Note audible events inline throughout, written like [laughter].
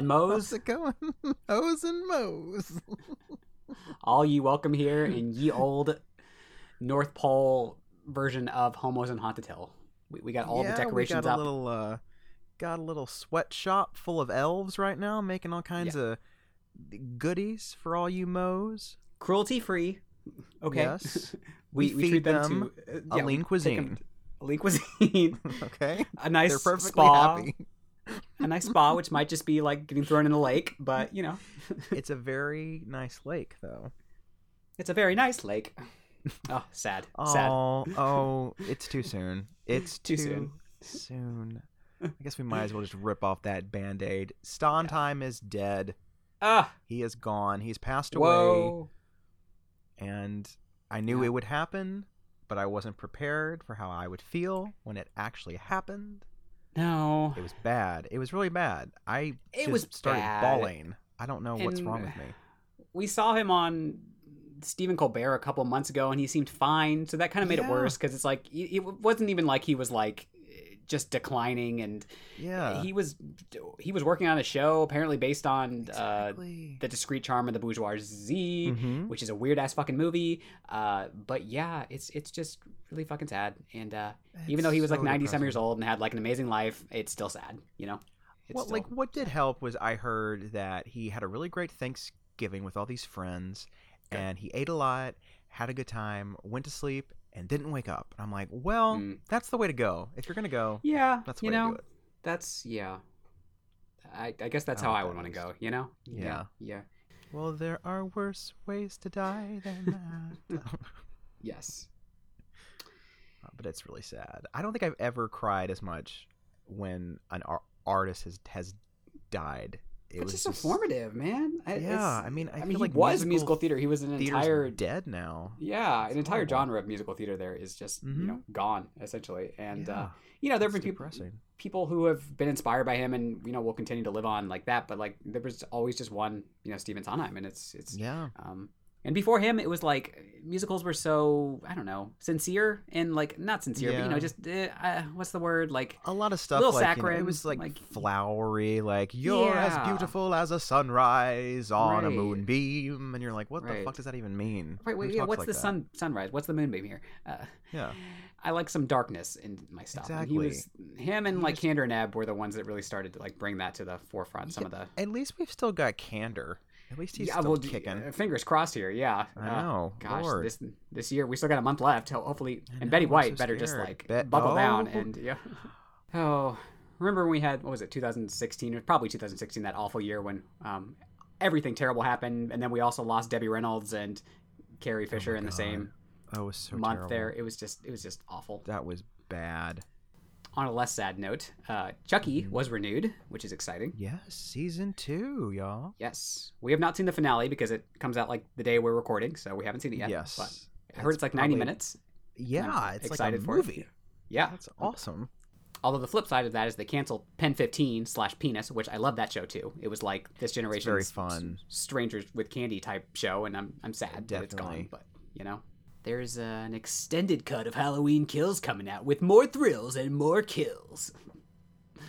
And How's Moe's, it going? [laughs] Hoes and moes. [laughs] all ye welcome here in ye old North Pole version of Homos and Haunted Hill. We, we got all yeah, the decorations we got up. a little uh got a little sweatshop full of elves right now making all kinds of goodies for all you moes. Cruelty free. Okay. Yes. [laughs] we, We we, feed treat them, them to uh, a yeah, we lean cuisine. 'em- A lean cuisine. Okay. a nice They're perfectly spa. happy. A nice spa, which might just be like getting thrown in the lake, but you know, it's a very nice lake though. it's a very nice lake. [laughs] Oh, sad. Sad. Oh, [laughs] oh, it's too soon. It's Too too, soon. soon. I guess we might as well just rip off that band-aid. Sondheim is dead. Ah, He is gone. He's passed away. whoa. and I knew Yeah. it would happen, but I wasn't prepared for how I would feel when it actually happened. No. It was bad. It was really bad. I It just was started bad. bawling. I don't know what's And- wrong with me. we saw him on Stephen Colbert a couple months ago, and he seemed fine. So that kind of made it worse because it's like it it wasn't even like he was like just declining, and Yeah. he was he was working on a show apparently based on uh, exactly. the Discreet Charm of the Bourgeoisie, Mhm. which is a weird ass fucking movie. Uh, but yeah, it's it's just really fucking sad. And uh, even though he was It's like so ninety some years old and had like an amazing life, it's still sad. You know. It's Well, still- like what did help was I heard that he had a really great Thanksgiving with all these friends, and he ate a lot, had a good time, went to sleep, and didn't wake up. And I'm like, well, Mm. that's the way to go. If you're gonna go, yeah, that's the you way know. to do it. That's yeah. I, I guess that's I how I would want to go. You know? Yeah. Yeah. Well, there are worse ways to die than that. [laughs] Yes. Uh, but it's really sad. I don't think I've ever cried as much when an ar- artist has has died. It it's was just so formative, man. I- Yeah, I mean, I, I, feel mean, like was musical, musical theater. He was an entire dead now. yeah, an entire genre of musical theater. There is just you Mhm. know gone essentially, and uh, you know there've been people people who have been inspired by him, and you know will continue to live on like that. But like there was always just one, you know, Stephen Sondheim, and it's it's Yeah, Um, and before him, it was like musicals were so I don't know sincere and like not sincere, but you know just uh, uh, what's the word like a lot of stuff Little like you know, it was like, like- flowery, like you're Yeah. as beautiful as a sunrise on a moonbeam, and you're like, what the fuck does that even mean? right wait yeah what's like the that? sun sunrise what's the moonbeam here uh, Yeah, I like some darkness in my stuff and he was him and He like was- Kander Ebb were the ones that really started to like bring that to the forefront some of the At least we've still got Kander. At least he's yeah still well kicking. uh, fingers crossed here yeah I Uh, know. gosh Lord. this this year we still got a month left ho- hopefully I and Betty White so better just like Bet- buckle down Oh. and yeah [laughs] oh remember when we had what was it 2016 or probably 2016 that awful year when um everything terrible happened and then we also lost Debbie Reynolds and Carrie Fisher my in the God. same was so month terrible. there it was just it was just awful That was bad. On a less sad note uh Chucky Mm-hmm. was renewed which is exciting Yes, season two, y'all. yes we have not seen the finale because it comes out like the day we're recording so we haven't seen it yet yes. but I heard it's like 90 minutes Yeah, it's like a excited for it. movie. yeah That's awesome. Although the flip side of that is they canceled Pen 15 slash Penis, which I love that show too. It was like this generation's very fun. Strangers with Candy type show, and I'm I'm sad that it's gone. But you know, there's uh, an extended cut of Halloween Kills coming out with more thrills and more kills.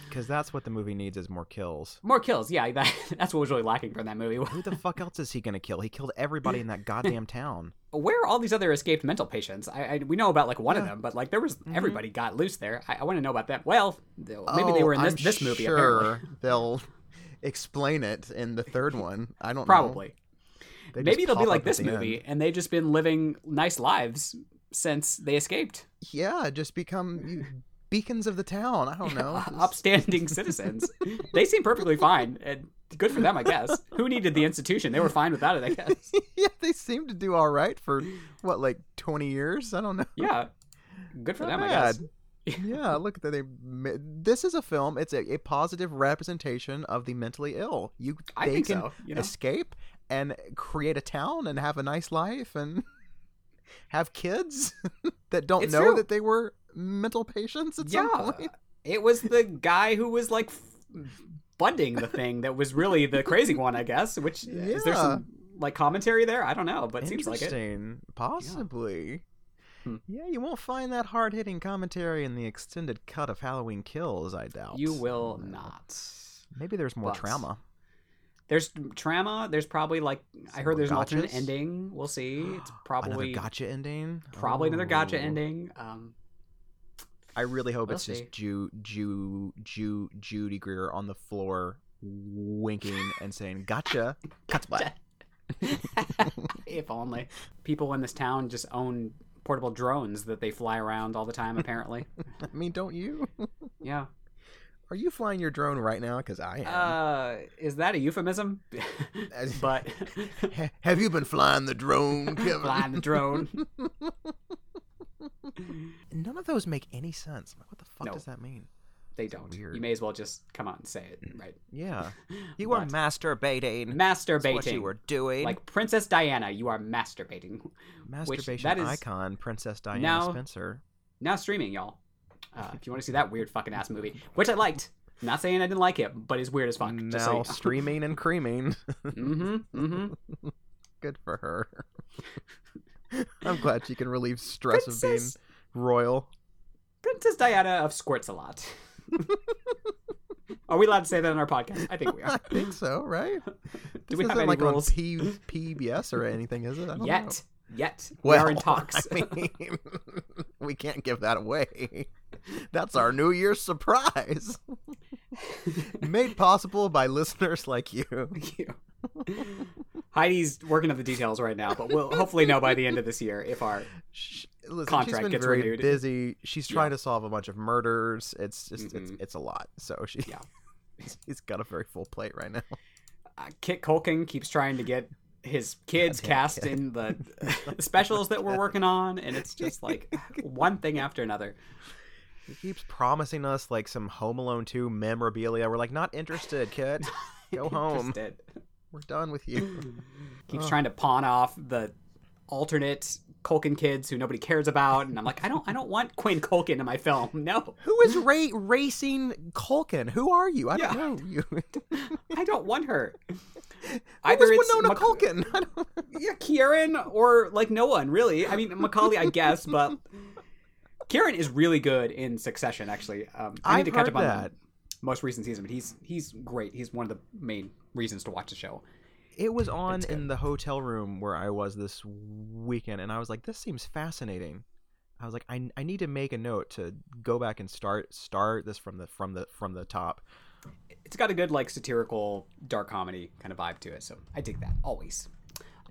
Because that's what the movie needs is more kills. More kills, yeah. [laughs] That, that's what was really lacking from that movie. Who the fuck else is he gonna kill? He killed everybody in that goddamn town. [laughs] Where are all these other escaped mental patients? I, I we know about like one of them, but like there was Mhm. everybody got loose there. I, I want to know about that. Well, maybe they Oh, were in this I'm this movie. Sure, Apparently, they'll [laughs] explain it in the third one. I don't know. probably. They Maybe it'll be like this movie, end. and they've just been living nice lives since they escaped. Yeah, just become beacons of the town. I don't [laughs] know. Upstanding citizens. They seem perfectly fine, and good for them, I guess. Who needed the institution? They were fine without it, I guess. [laughs] yeah, they seem to do all right for what, like twenty years? I don't know. Yeah, good for Not them, I bad. guess. yeah, look, at they. This is a film. It's a, a positive representation of the mentally ill. You, I they think can so. You know, escape and create a town and have a nice life and [laughs] have kids [laughs] that don't It's know true. that they were mental patients at yeah, some point. it was the guy who was like funding the thing that was really the crazy one, I guess. Which is there some like commentary there? I don't know, but it seems like it. Interesting. Possibly. Hmm. Yeah, you won't find that hard hitting commentary in the extended cut of Halloween Kills, I doubt. You will not. Maybe there's more But- trauma. There's trauma. There's probably like I heard there's an alternate ending. We'll see. It's [gasps] probably Another gotcha ending? probably another gotcha ending. Um, I really hope We'll it's see. just Jew, Jew, Jew, Judy Greer on the floor, winking and saying "Gotcha." Cut to [laughs] if only people in this town just own portable drones that they fly around all the time. Apparently, [laughs] I mean, don't you? yeah. Are you flying your drone right now? Because I am. Uh, is that a euphemism? [laughs] But [laughs] Have you been flying the drone, [laughs] Kevin? flying the drone. None of those make any sense. Like, what the fuck No. does that mean? They don't. weird. You may as well just come out and say it, right? Yeah, you were But- masturbating. Masturbating. what you were doing. Like Princess Diana, you are masturbating. masturbation that is- icon Princess Diana Now- Spencer. Now streaming, y'all. Uh, if you want to see that weird fucking ass movie, which I liked. I'm not saying I didn't like it, but it's weird as fuck. Now so streaming and creaming. [laughs] [laughs] mm-hmm, mm-hmm. Good for her. [laughs] I'm glad she can relieve stress of being royal. Princess Diana of Squirts a lot. are we allowed to say that on our podcast? I think we are. I think so, right? Do This we have isn't any like rules? on P- PBS or anything, is it? I don't know. Yet. Well, we are in [laughs] talks. I [laughs] mean, we can't give that away. [laughs] That's our New Year's surprise. Made possible by listeners like you. Thank you. Heidi's working on the details right now, but we'll hopefully know by the end of this year if our Sh- Listen, Contract she's been gets very renewed. busy. She's Yeah. trying to solve a bunch of murders. It's just it's, Mhm. it's a lot. So she Yeah. she's got a very full plate right now. uh, Kit Culkin keeps trying to get his kids cast in the [laughs] specials that we're working on, and it's just like [laughs] one thing after another. He keeps promising us like some Home Alone 2 memorabilia. We're like, not interested, kid. [laughs] Go home. We're done with you. Keeps Ugh. trying to pawn off the alternate Culkin kids who nobody cares about, and I'm like, I don't, I don't want [laughs] Quinn Culkin in my film. [laughs] No, Who is ra- racing Culkin? Who are you? I don't know you. [laughs] I don't want her. Either it's Winona Mac- Culkin? Yeah, Kieran or like no one really. I mean, Macaulay, I guess, but Kieran is really good in Succession. Actually, um, I need I've to catch up on that. the most recent season, but he's he's great. He's one of the main reasons to watch the show. It was on It's in the hotel room where I was this weekend, and I was like, "This seems fascinating." I was like, "I, I need to make a note to go back and start start this from the from the from the top." It's got a good like satirical dark comedy kind of vibe to it, so I dig that always.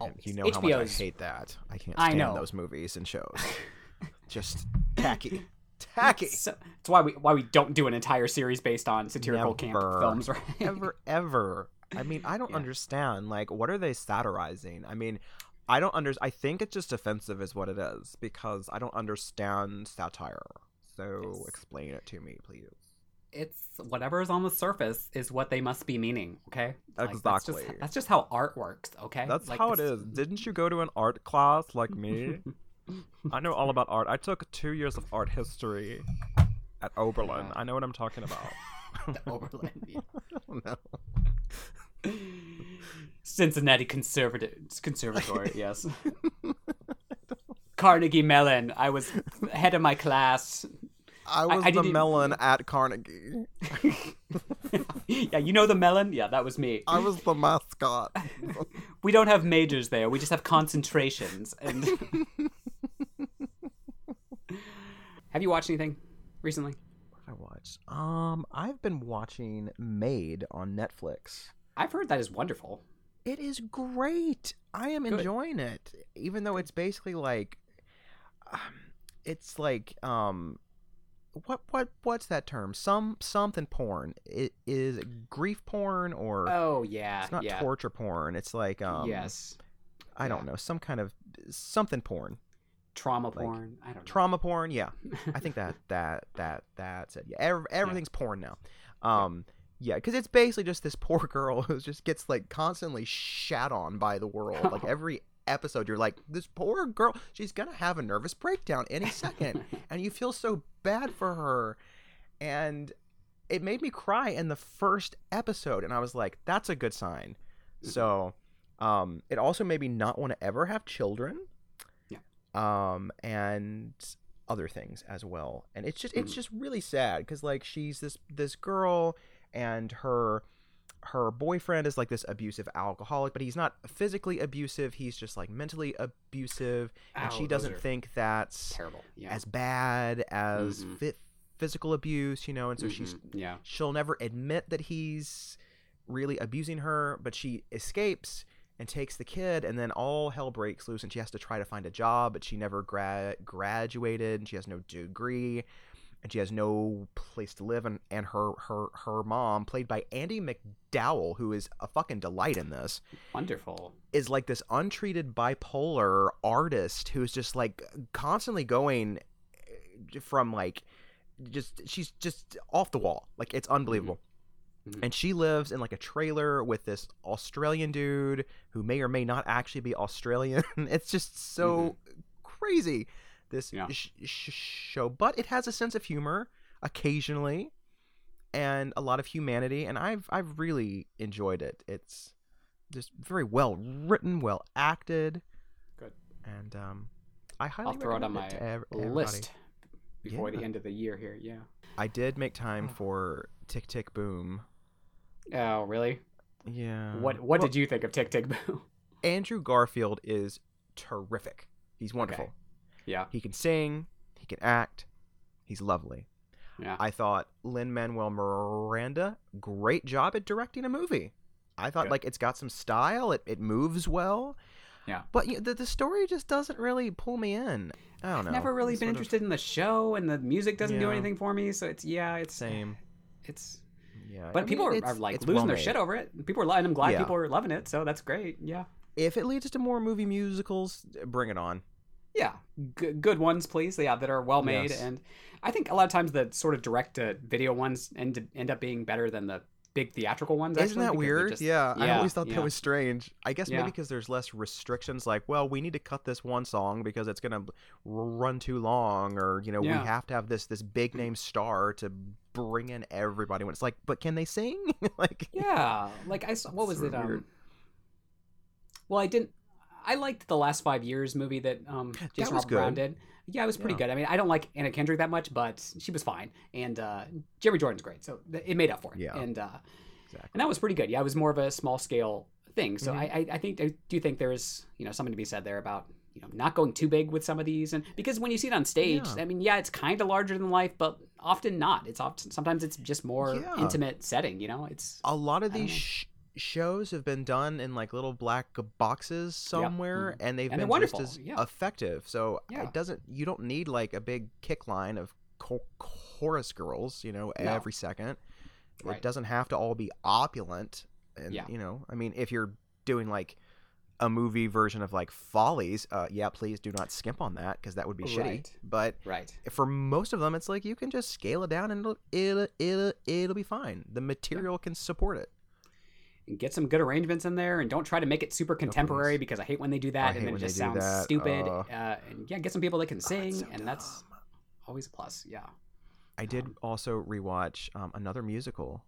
Always. you know how much I HBO's hate that. I can't I stand know. those movies and shows. [laughs] Just tacky, tacky. [laughs] So, it's why we why we don't do an entire series based on satirical camp films, right? ever ever i mean i don't Yeah. understand like what are they satirizing i mean i don't under i think it's just offensive is what it is because i don't understand satire so Yes. explain it to me please it's whatever is on the surface is what they must be meaning. Okay, Like, that's, just, Exactly. that's just how art works. Okay, that's Like, how it's- didn't you go to an art class like me i know all about art i took two years of art history at oberlin i know what i'm talking about [laughs] the Oberlin. yeah. [laughs] no. Cincinnati Conservative Conservatory. [laughs] yes. Carnegie Mellon. I was head of my class. i was I the didn't- melon at carnegie [laughs] yeah, you know the melon? Yeah, that was me. i was the mascot [laughs] We don't have majors there. We just have concentrations. And have you watched anything recently? I watched. Um, I've been watching Maid on Netflix. I've heard that is wonderful. It is great. I am Good. enjoying it, even though it's basically like, um, it's like um, what what what's that term? Some something porn. It is grief porn or Oh yeah, it's not yeah. torture porn. It's like um, yes. I don't know, some kind of something porn. Trauma Like, porn. I don't know. trauma porn. Yeah, I think that [laughs] that that that's it. Yeah, ev- everything's porn now. Um, yeah, because it's basically just this [laughs] poor girl who just gets like constantly shat on by the world. Like [laughs] every episode, you're like, this poor girl, she's gonna have a nervous breakdown any second, and you feel so bad for her, and it made me cry in the first episode, and I was like, that's a good sign. So, um, it also made me not want to ever have children. Um, and other things as well. And it's just it's Mhm. just really sad because like she's this this girl and her her boyfriend is like this abusive alcoholic, but he's not physically abusive. He's just like mentally abusive, and she doesn't think that's terrible. Yeah. as bad as Mhm. fi- physical abuse, you know. And so she's Mhm. yeah. she'll never admit that he's really abusing her, but she escapes and takes the kid, and then all hell breaks loose, and she has to try to find a job, but she never gra- graduated, and she has no degree, and she has no place to live, and, and her her her mom, played by Andie MacDowell, who is a fucking delight in this, Wonderful. is like this untreated bipolar artist who's just like constantly going eh, from like just she's just off the wall. Like it's unbelievable Mhm. and she lives in like a trailer with this australian dude who may or may not actually be australian [laughs] it's just so crazy this Yeah. sh- sh- show but it has a sense of humor occasionally and a lot of humanity and i've i've really enjoyed it it's just very well written well acted Good. and um i highly I'll throw it on my to ev- list before Yeah. the end of the year here. Yeah. i did make time Oh. for tick tick boom Oh, really? yeah what What Well, did you think of Tick Tick Boom? [laughs] andrew garfield is terrific he's wonderful yeah. he can sing he can act he's lovely Yeah. I thought Lin Manuel Miranda, great job at directing a movie. I thought Good. like it's got some style, it, it moves well. Yeah. But you know, the, the story just doesn't really pull me in. I don't know. I've Never really It's been sort of interested in the show, and the music doesn't do anything for me. So it's yeah, it's Same. It's Yeah. I but mean, people are, are like losing their well-made. shit over it. People are, and I'm glad Yeah. people are loving it. So that's great. Yeah. If it leads to more movie musicals, bring it on. Yeah, G- good ones, please. Yeah, that are well made, Yes. and I think a lot of times the sort of direct to video ones end end up being better than the big theatrical ones. Isn't that weird? just- yeah, I always thought yeah. that was strange. I guess Yeah. maybe because there's less restrictions. Like, well, we need to cut this one song because it's gonna r- run too long, or you know, Yeah. we have to have this this big name star to bring in everybody. When it's like, but can they sing? [laughs] like, Yeah, like I saw, what was it? weird. Um, well, I didn't. I liked the last five years movie that um, Jason was Brown did. Yeah, it was pretty Yeah. good. I mean, I don't like Anna Kendrick that much, but she was fine, and uh, Jeremy Jordan's great, so th- it made up for it. Yeah. and uh, Exactly. and that was pretty good. Yeah, it was more of a small scale thing. So Mhm. I, I, I think I do think there's you know something to be said there about you know not going too big with some of these, and because when you see it on stage, Yeah. I mean, yeah, it's kind of larger than life, but often not. It's often sometimes it's just more Yeah. intimate setting. You know, it's a lot of these sh- shows have been done in like little black boxes somewhere, mm-hmm. and they've And been just as yeah. effective. So Yeah. it doesn't. You don't need like a big kick line of cho- chorus girls, you know, No. every second. It doesn't have to all be opulent, and Yeah. you know, I mean, if you're doing like a movie version of like Follies, uh, yeah, please do not skimp on that because that would be shitty. But right. for most of them, it's like you can just scale it down and it'll it'll it'll, it'll be fine. The material can support it. and get some good arrangements in there and don't try to make it super contemporary because I hate when they do that and then it just sounds that. stupid. Uh, uh, and yeah, get some people that can Oh, sing, it's so and that's always a plus. Yeah. I did Um, also rewatch um, another musical,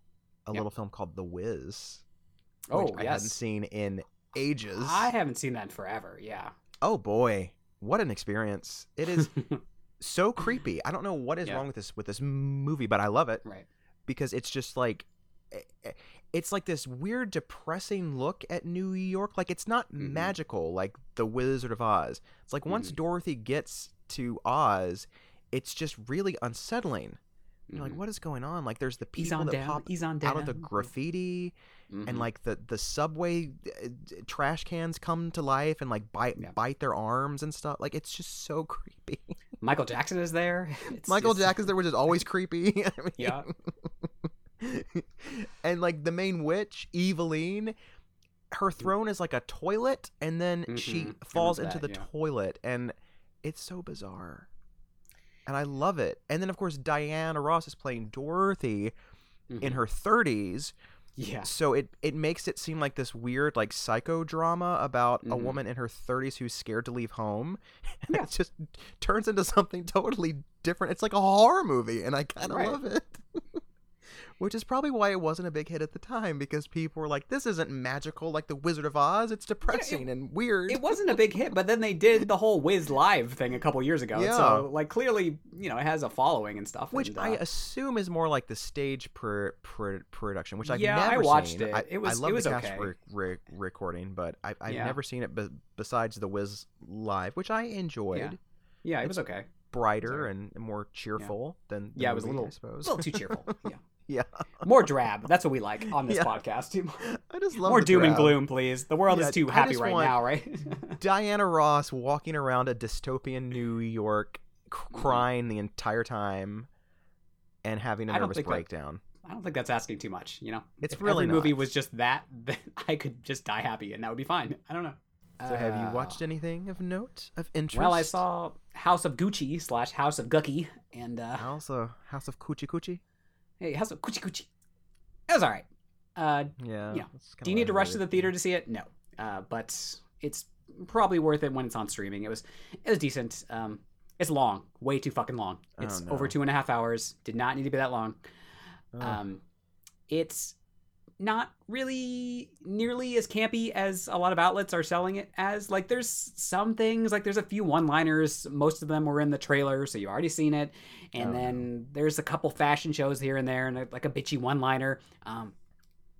a Yep. little film called The Wiz, Oh, which I hadn't yes. seen in ages. I haven't seen that in forever. Yeah. Oh boy, what an experience! It is [laughs] so creepy. I don't know what is Yeah. wrong with this with this movie, but I love it right. because it's just like eh, eh, it's like this weird depressing look at New York. Like it's not Mhm. magical like The Wizard of Oz. It's like once Mhm. Dorothy gets to Oz, it's just really unsettling. You're like, Mhm. what is going on? Like there's the people that down. pop He's on down. out of the graffiti Mhm. and like the the subway uh, trash cans come to life and like bite Yeah. bite their arms and stuff like it's just so [laughs] creepy Michael Jackson is there. [laughs] It's michael just- jackson's there which is always creepy [laughs] I mean- Yeah. and like the main witch Evillene her throne is like a toilet and then she Mhm. I falls into that, the yeah. toilet and It's so bizarre. And I love it. And then of course Diana Ross is playing Dorothy in Mhm. her 30s. Yeah. So it it makes it seem like this weird like psychodrama about a Mhm. woman in her 30s who's scared to leave home. [laughs] And Yeah. it just turns into something [laughs] totally different. It's like a horror movie and I kind of Right. love it. [laughs] Which is probably why it wasn't a big hit at the time because people were like this isn't magical like the Wizard of Oz. It's depressing and weird. It wasn't a big hit, but then they did the whole Wiz Live thing a couple years ago. Yeah. So, like, clearly, you know, it has a following and stuff. which and, I uh, assume is more like the stage pr- pr- production, which I've Yeah, I never watched seen. it. I, It was- I love it was the cast okay. re- re- recording, but I, I've Yeah. never seen it be- besides the Wiz live, which I enjoyed. Yeah. yeah, it was okay. Brighter and more cheerful than the Yeah, it was a little- I suppose. A little too cheerful. [laughs] Yeah. [laughs] yeah, More drab. That's what we like on this Yeah. podcast. [laughs] I just love More doom and gloom, please. The world Yeah, is too I happy right now, right? [laughs] Diana Ross walking around a dystopian New York, c- crying the entire time, and having a nervous think that- breakdown. I don't think that's asking too much. You know, It's if really every movie was just that, then I could just die happy, and that would be fine. I don't know. So, have you Uh, watched anything of note of interest? Well, I saw House of Gucci slash House of Gucky, and uh, of House of Coochie Coochie. Hey, House of Gucci Gucci. It was all right. Uh, Yeah. That's kinda do you need to rush to the theater to see it? No, uh, but it's probably worth it when it's on streaming. It was it was decent. Um, it's long, way too fucking long. Oh, It's no. over two and a half hours. Did not need to be that long. Ugh. Um, it's not really nearly as campy as a lot of outlets are selling it as. Like, there's some things, like there's a few one-liners. Most of them were in the trailer, so you've already seen it. And Oh, then there's a couple fashion shows here and there, and a, like a bitchy one-liner. Um,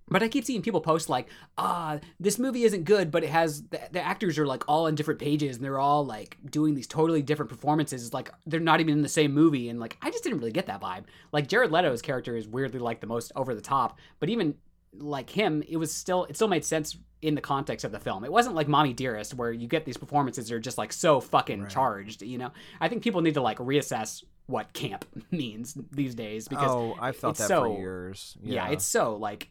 but I keep seeing people post like, ah, this movie isn't good, but it has the, the actors are like all on different pages and they're all like doing these totally different performances. It's like they're not even in the same movie. And like, I just didn't really get that vibe. Like Jared Leto's character is weirdly like the most over the top, but even like him, it was still, it still made sense in the context of the film. It wasn't like Mommy Dearest where you get these performances that are just like so fucking Right. charged, you know? I think people need to like reassess what camp [laughs] means these days because oh, I've thought that so- for years. yeah. it's so like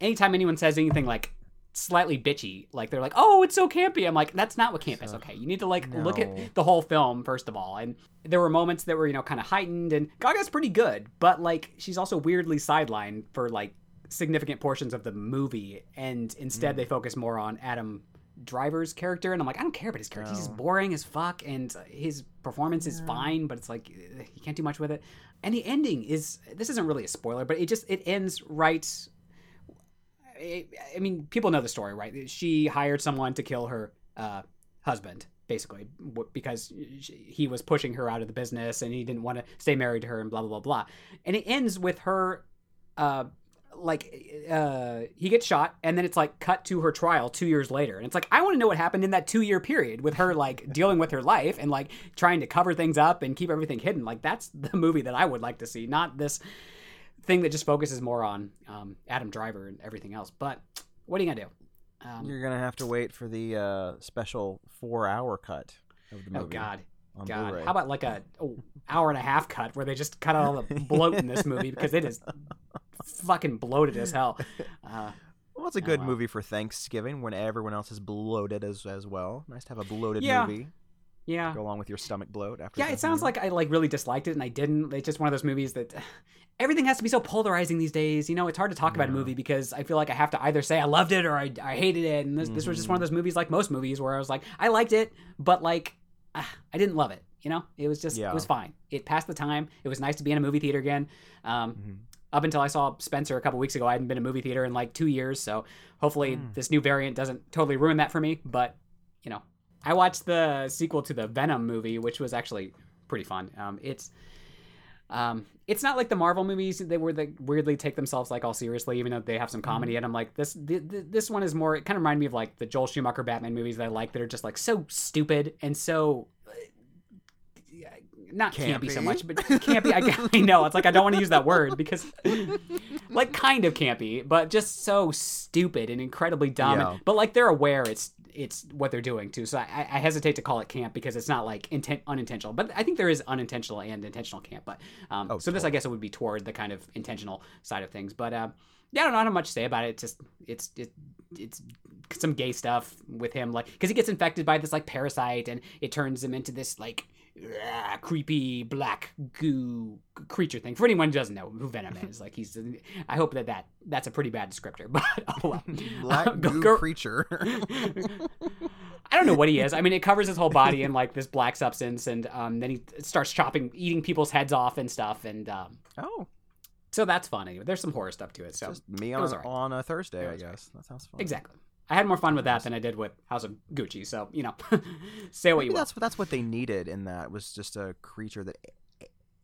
anytime anyone says anything like slightly bitchy, like they're like, "Oh, it's so campy." I'm like, "That's not what camp is." Okay, you need to like look at the whole film first of all. And there were moments that were you know kind of heightened, and Gaga's pretty good, but like she's also weirdly sidelined for like significant portions of the movie, and instead Mm. they focus more on Adam. Driver's character, and I'm like, I don't care about his character. He's just boring as fuck, and his performance is fine, but it's like you can't do much with it. And the ending is this isn't really a spoiler, but it just it ends right I I mean, people know the story, right? She hired someone to kill her uh, husband, basically, because he was pushing her out of the business and he didn't want to stay married to her and blah, blah, blah, blah. And it ends with her, uh, like, uh, he gets shot and then it's like cut to her trial two years later. And it's like, I want to know what happened in that two year period with her, like, [laughs] dealing with her life and, like, trying to cover things up and keep everything hidden. Like, that's the movie that I would like to see, not this thing that just focuses more on um, Adam Driver and everything else. But what are you gonna do? Um, You're gonna have to wait for the uh, special four-hour cut of the movie. oh God, God! Blu-ray. How about like a oh, hour and a half cut where they just cut out all the [laughs] bloat in this movie because it is fucking bloated as hell. [laughs] Uh, Well, it's a Oh, good wow. movie for Thanksgiving when everyone else is bloated as as well. Nice to have a bloated Yeah. movie yeah, go along with your stomach bloat after. yeah. It sounds Thanksgiving. like I like really disliked it and I didn't. It's just one of those movies that. [sighs] Everything has to be so polarizing these days. You know, it's hard to talk about a movie because I feel like I have to either say I loved it or I, I hated it. And this, this was just Mm-hmm. one of those movies, like most movies, where I was like, I liked it, but like, ah, [sighs] I didn't love it. You know, it was just, Yeah. it was fine. It passed the time. It was nice to be in a movie theater again. Um, Mhm. Up until I saw Spencer a couple weeks ago, I hadn't been a movie theater in like two years. So hopefully Mm. this new variant doesn't totally ruin that for me. But, you know, I watched the sequel to the Venom movie, which was actually pretty fun. Um, it's, um, it's not like the Marvel movies they were they weirdly take themselves like all seriously, even though they have some comedy. And I'm like, this th- th- this one is more. It kind of reminded me of like the Joel Schumacher Batman movies that I like that are just like so stupid and so. Not campy. so much, but campy. I, [laughs] I know it's like I don't want to use that word because, like, kind of campy, but just so stupid and incredibly dumb. Yeah. But like they're aware it's it's what they're doing too. So I, I hesitate to call it camp because it's not like intent unintentional. But I think there is unintentional and intentional camp. But um, Oh, so this I guess it would be toward the kind of intentional side of things. But uh, yeah, I don't know how much to say about it. It's just it's it, it's some gay stuff with him, like because he gets infected by this like parasite, and it turns him into this like ah, creepy black goo creature thing. For anyone who doesn't know who Venom is, like he's. I hope that that that's a pretty bad descriptor, [laughs] but oh well. [laughs] Black Go- goo go- creature. [laughs] I don't know what he is. I mean, it covers his whole body in like this black substance, and um, then he starts chopping, eating people's heads off and stuff, and um, oh, so that's funny. There's some horror stuff to it. So just me on, was alright. on a Thursday, I guess. That sounds fun. exactly, I had more fun with that than I did with House of Gucci. So you know, [laughs] say what Maybe you will. that's that's what they needed in that was just a creature that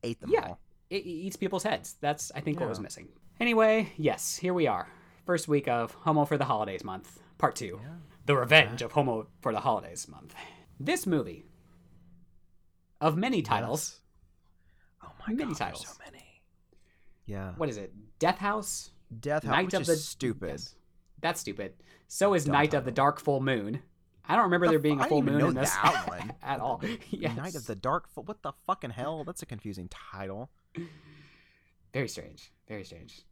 ate them Yeah. all. It, eats people's heads. That's I think what was missing. Anyway, yes, here we are. First week of Homo for the Holidays month, part two. The Revenge uh-huh. of Homo for the Holidays month. This movie, of many titles, Oh my Many god, titles. so many. Yeah. what is it? Death House? Death House, Night which of is the stupid. Yes. That's stupid. So is Dumb Night of the. Dark Full Moon. I don't remember The there being a full moon in this that [laughs] one. at all. [laughs] yes. Night of the Dark. Fu- What the fucking hell? That's a confusing title. [laughs] Very strange. Very strange.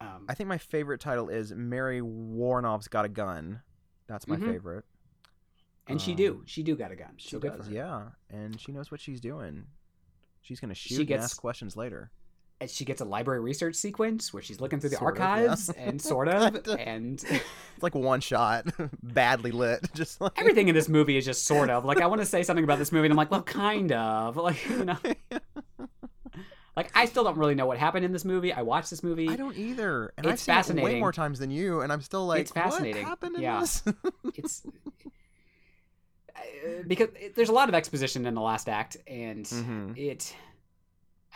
Um, I think my favorite title is Mary Woronov's Got a Gun. That's my Mhm. favorite. and she do. um, She do got a gun. She so does, yeah, and she knows what she's doing. She's gonna She shoot and gets- ask questions later. And she gets a library research sequence where she's looking through the Sort of, yeah. archives and [laughs] sort of and [laughs] It's like one shot, [laughs] badly lit. Just like everything in this movie is just sort of like i want to say something about this movie and i'm like well kind of like you know like i still don't really know what happened in this movie i watched this movie I don't either, and I've It's seen it way more times than you, and I'm still like, It's fascinating. What happened in Yeah. this? it's uh, because there's a lot of exposition in the last act and Mhm. it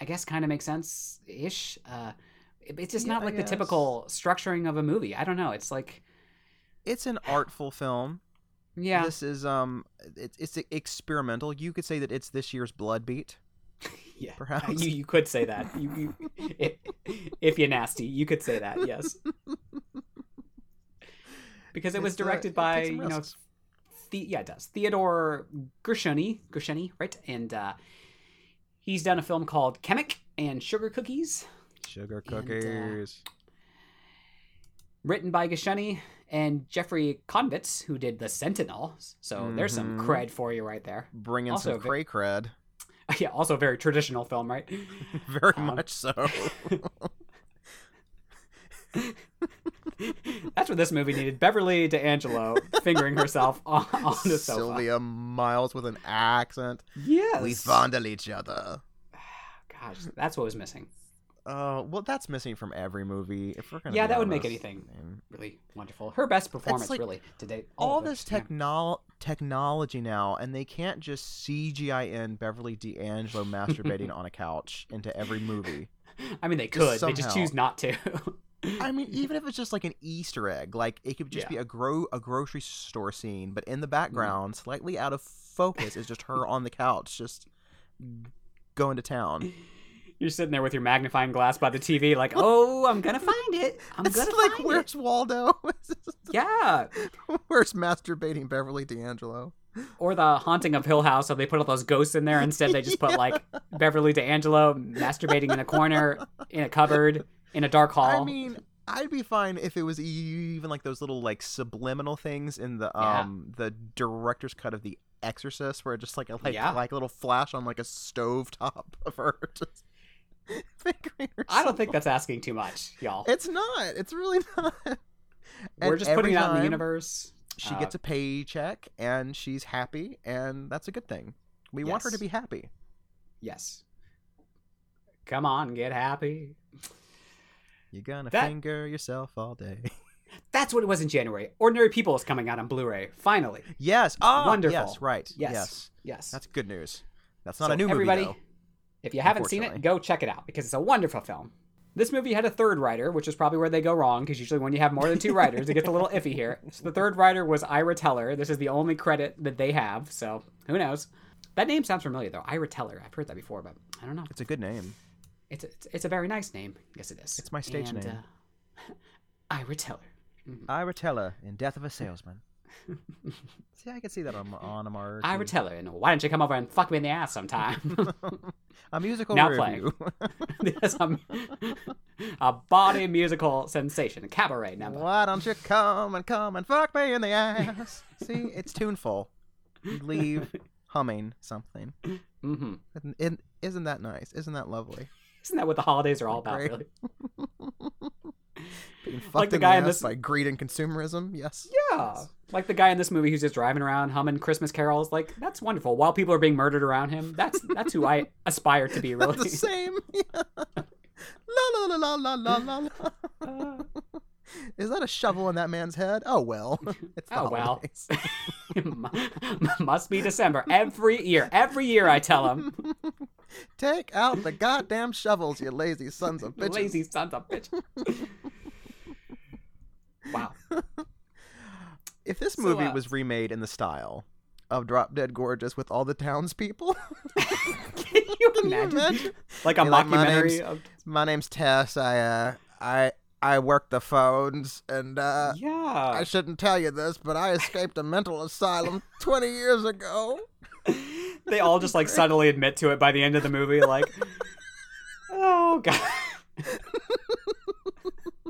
i guess kind of makes sense ish uh it- it's just Yeah, not like the typical structuring of a movie i don't know it's like it's an [sighs] artful film. yeah This is um, it's it's experimental. You could say that it's this year's Blood Beat. [laughs] Yeah, Perhaps. you you could say that. You, you [laughs] if, if you're nasty, you could say that. Yes, [laughs] because it was It's, uh, directed it by you know, the, yeah, it does Theodore Gershuny, Gershuny, right? And uh, he's done a film called Kemek and Sugar Cookies, Sugar And, uh, cookies. written by Gershuny and Jeffrey Konvitz, who did The Sentinel. So there's some Mhm. cred for you right there. Bringing also some cray cred. [laughs] yeah, also a very traditional film, right? [laughs] Very Um, much so. [laughs] That's what this movie needed. Beverly D'Angelo fingering herself [laughs] on, on the sofa. Sylvia Miles with an accent. Yes. We fondle each other. [sighs] Gosh, that's what was missing. Uh, well, that's missing from every movie. If we're gonna Yeah, that would make anything really wonderful. Her best performance, like really, to date. all it, this technol technology now, and they can't just CGI in Beverly D'Angelo masturbating [laughs] on a couch into every movie. I mean, they just could. They just choose not to. I mean, even if it's just like an Easter egg, like it could just Yeah. be a gro a grocery store scene, but Mm-hmm. in the background, slightly out of focus, is just her on the couch, just going to town. You're sitting there with your magnifying glass by the TV, like, oh, I'm gonna find it. I'm It's gonna like, find where's Waldo? [laughs] Yeah. where's masturbating Beverly D'Angelo? Or the haunting of Hill House, so they put all those ghosts in there. Instead, they just put [laughs] like Beverly D'Angelo masturbating in a corner, in a cupboard, in a dark hall. I mean, I'd be fine if it was even like those little like subliminal things in the Yeah. um the director's cut of The Exorcist, where it just like a like Yeah. like a little flash on like a stove top [laughs] of her just fingering herself. I don't think that's asking too much, y'all. It's not. It's really [laughs] not. We're And just putting it out in the universe. She Uh, gets a paycheck and she's happy, and that's a good thing. We want her to be happy. Yes. Come on, get happy. You're gonna That- finger yourself all day. [laughs] That's what it was in January. Ordinary People is coming out on Blu-ray. Finally. yes. Ah, Wonderful. Yes. Right. Yes. Yes. Yes. That's good news. That's not So a new movie everybody, if you haven't seen it, go check it out because it's a wonderful film. This movie had a third writer, which is probably where they go wrong because usually when you have more than two writers, it gets a little [laughs] iffy here. So the third writer was Ira Teller. This is the only credit that they have, so who knows? That name sounds familiar though. Ira Teller. I've heard that before, but I don't know. It's a good name. It's a, it's, a very nice name. Yes, it is. It's my stage And, name. Uh, [laughs] Ira Teller. Ira Teller in Death of a Salesman. [laughs] See, I can see that on on a Mark. Ira Teller, and why don't you come over and fuck me in the ass sometime? [laughs] a musical Now review. There's a, a body musical sensation, a cabaret number. Why don't you come and come and fuck me in the ass? See, it's tuneful. You leave humming something. hmm and isn't that nice? Isn't that lovely? Isn't that what the holidays are all about, really? [laughs] Being fucked Like the guy the in this- by greed and consumerism. Yes. Yeah. Like the guy in this movie who's just driving around humming Christmas carols. Like, that's wonderful. While people are being murdered around him, that's that's who I [laughs] aspire to be, really. the same. Yeah. [laughs] La la la la la la la. Uh, Is that a shovel in that man's head? Oh well. [laughs] [laughs] It's Oh, well. [laughs] Must be December. Every year. Every year I tell him. Take out the goddamn shovels, you lazy sons of bitches. Lazy sons of bitches. wow. If this So, movie uh, was remade in the style of Drop Dead Gorgeous with all the townspeople, Can you can you imagine? Like a Be like, "My mockumentary name's- of. My name's Tess. I uh, I I work the phones, and uh, Yeah. I shouldn't tell you this, but I escaped a mental asylum [laughs] 20 years ago. they all just like subtly admit to it by the end of the movie like oh god.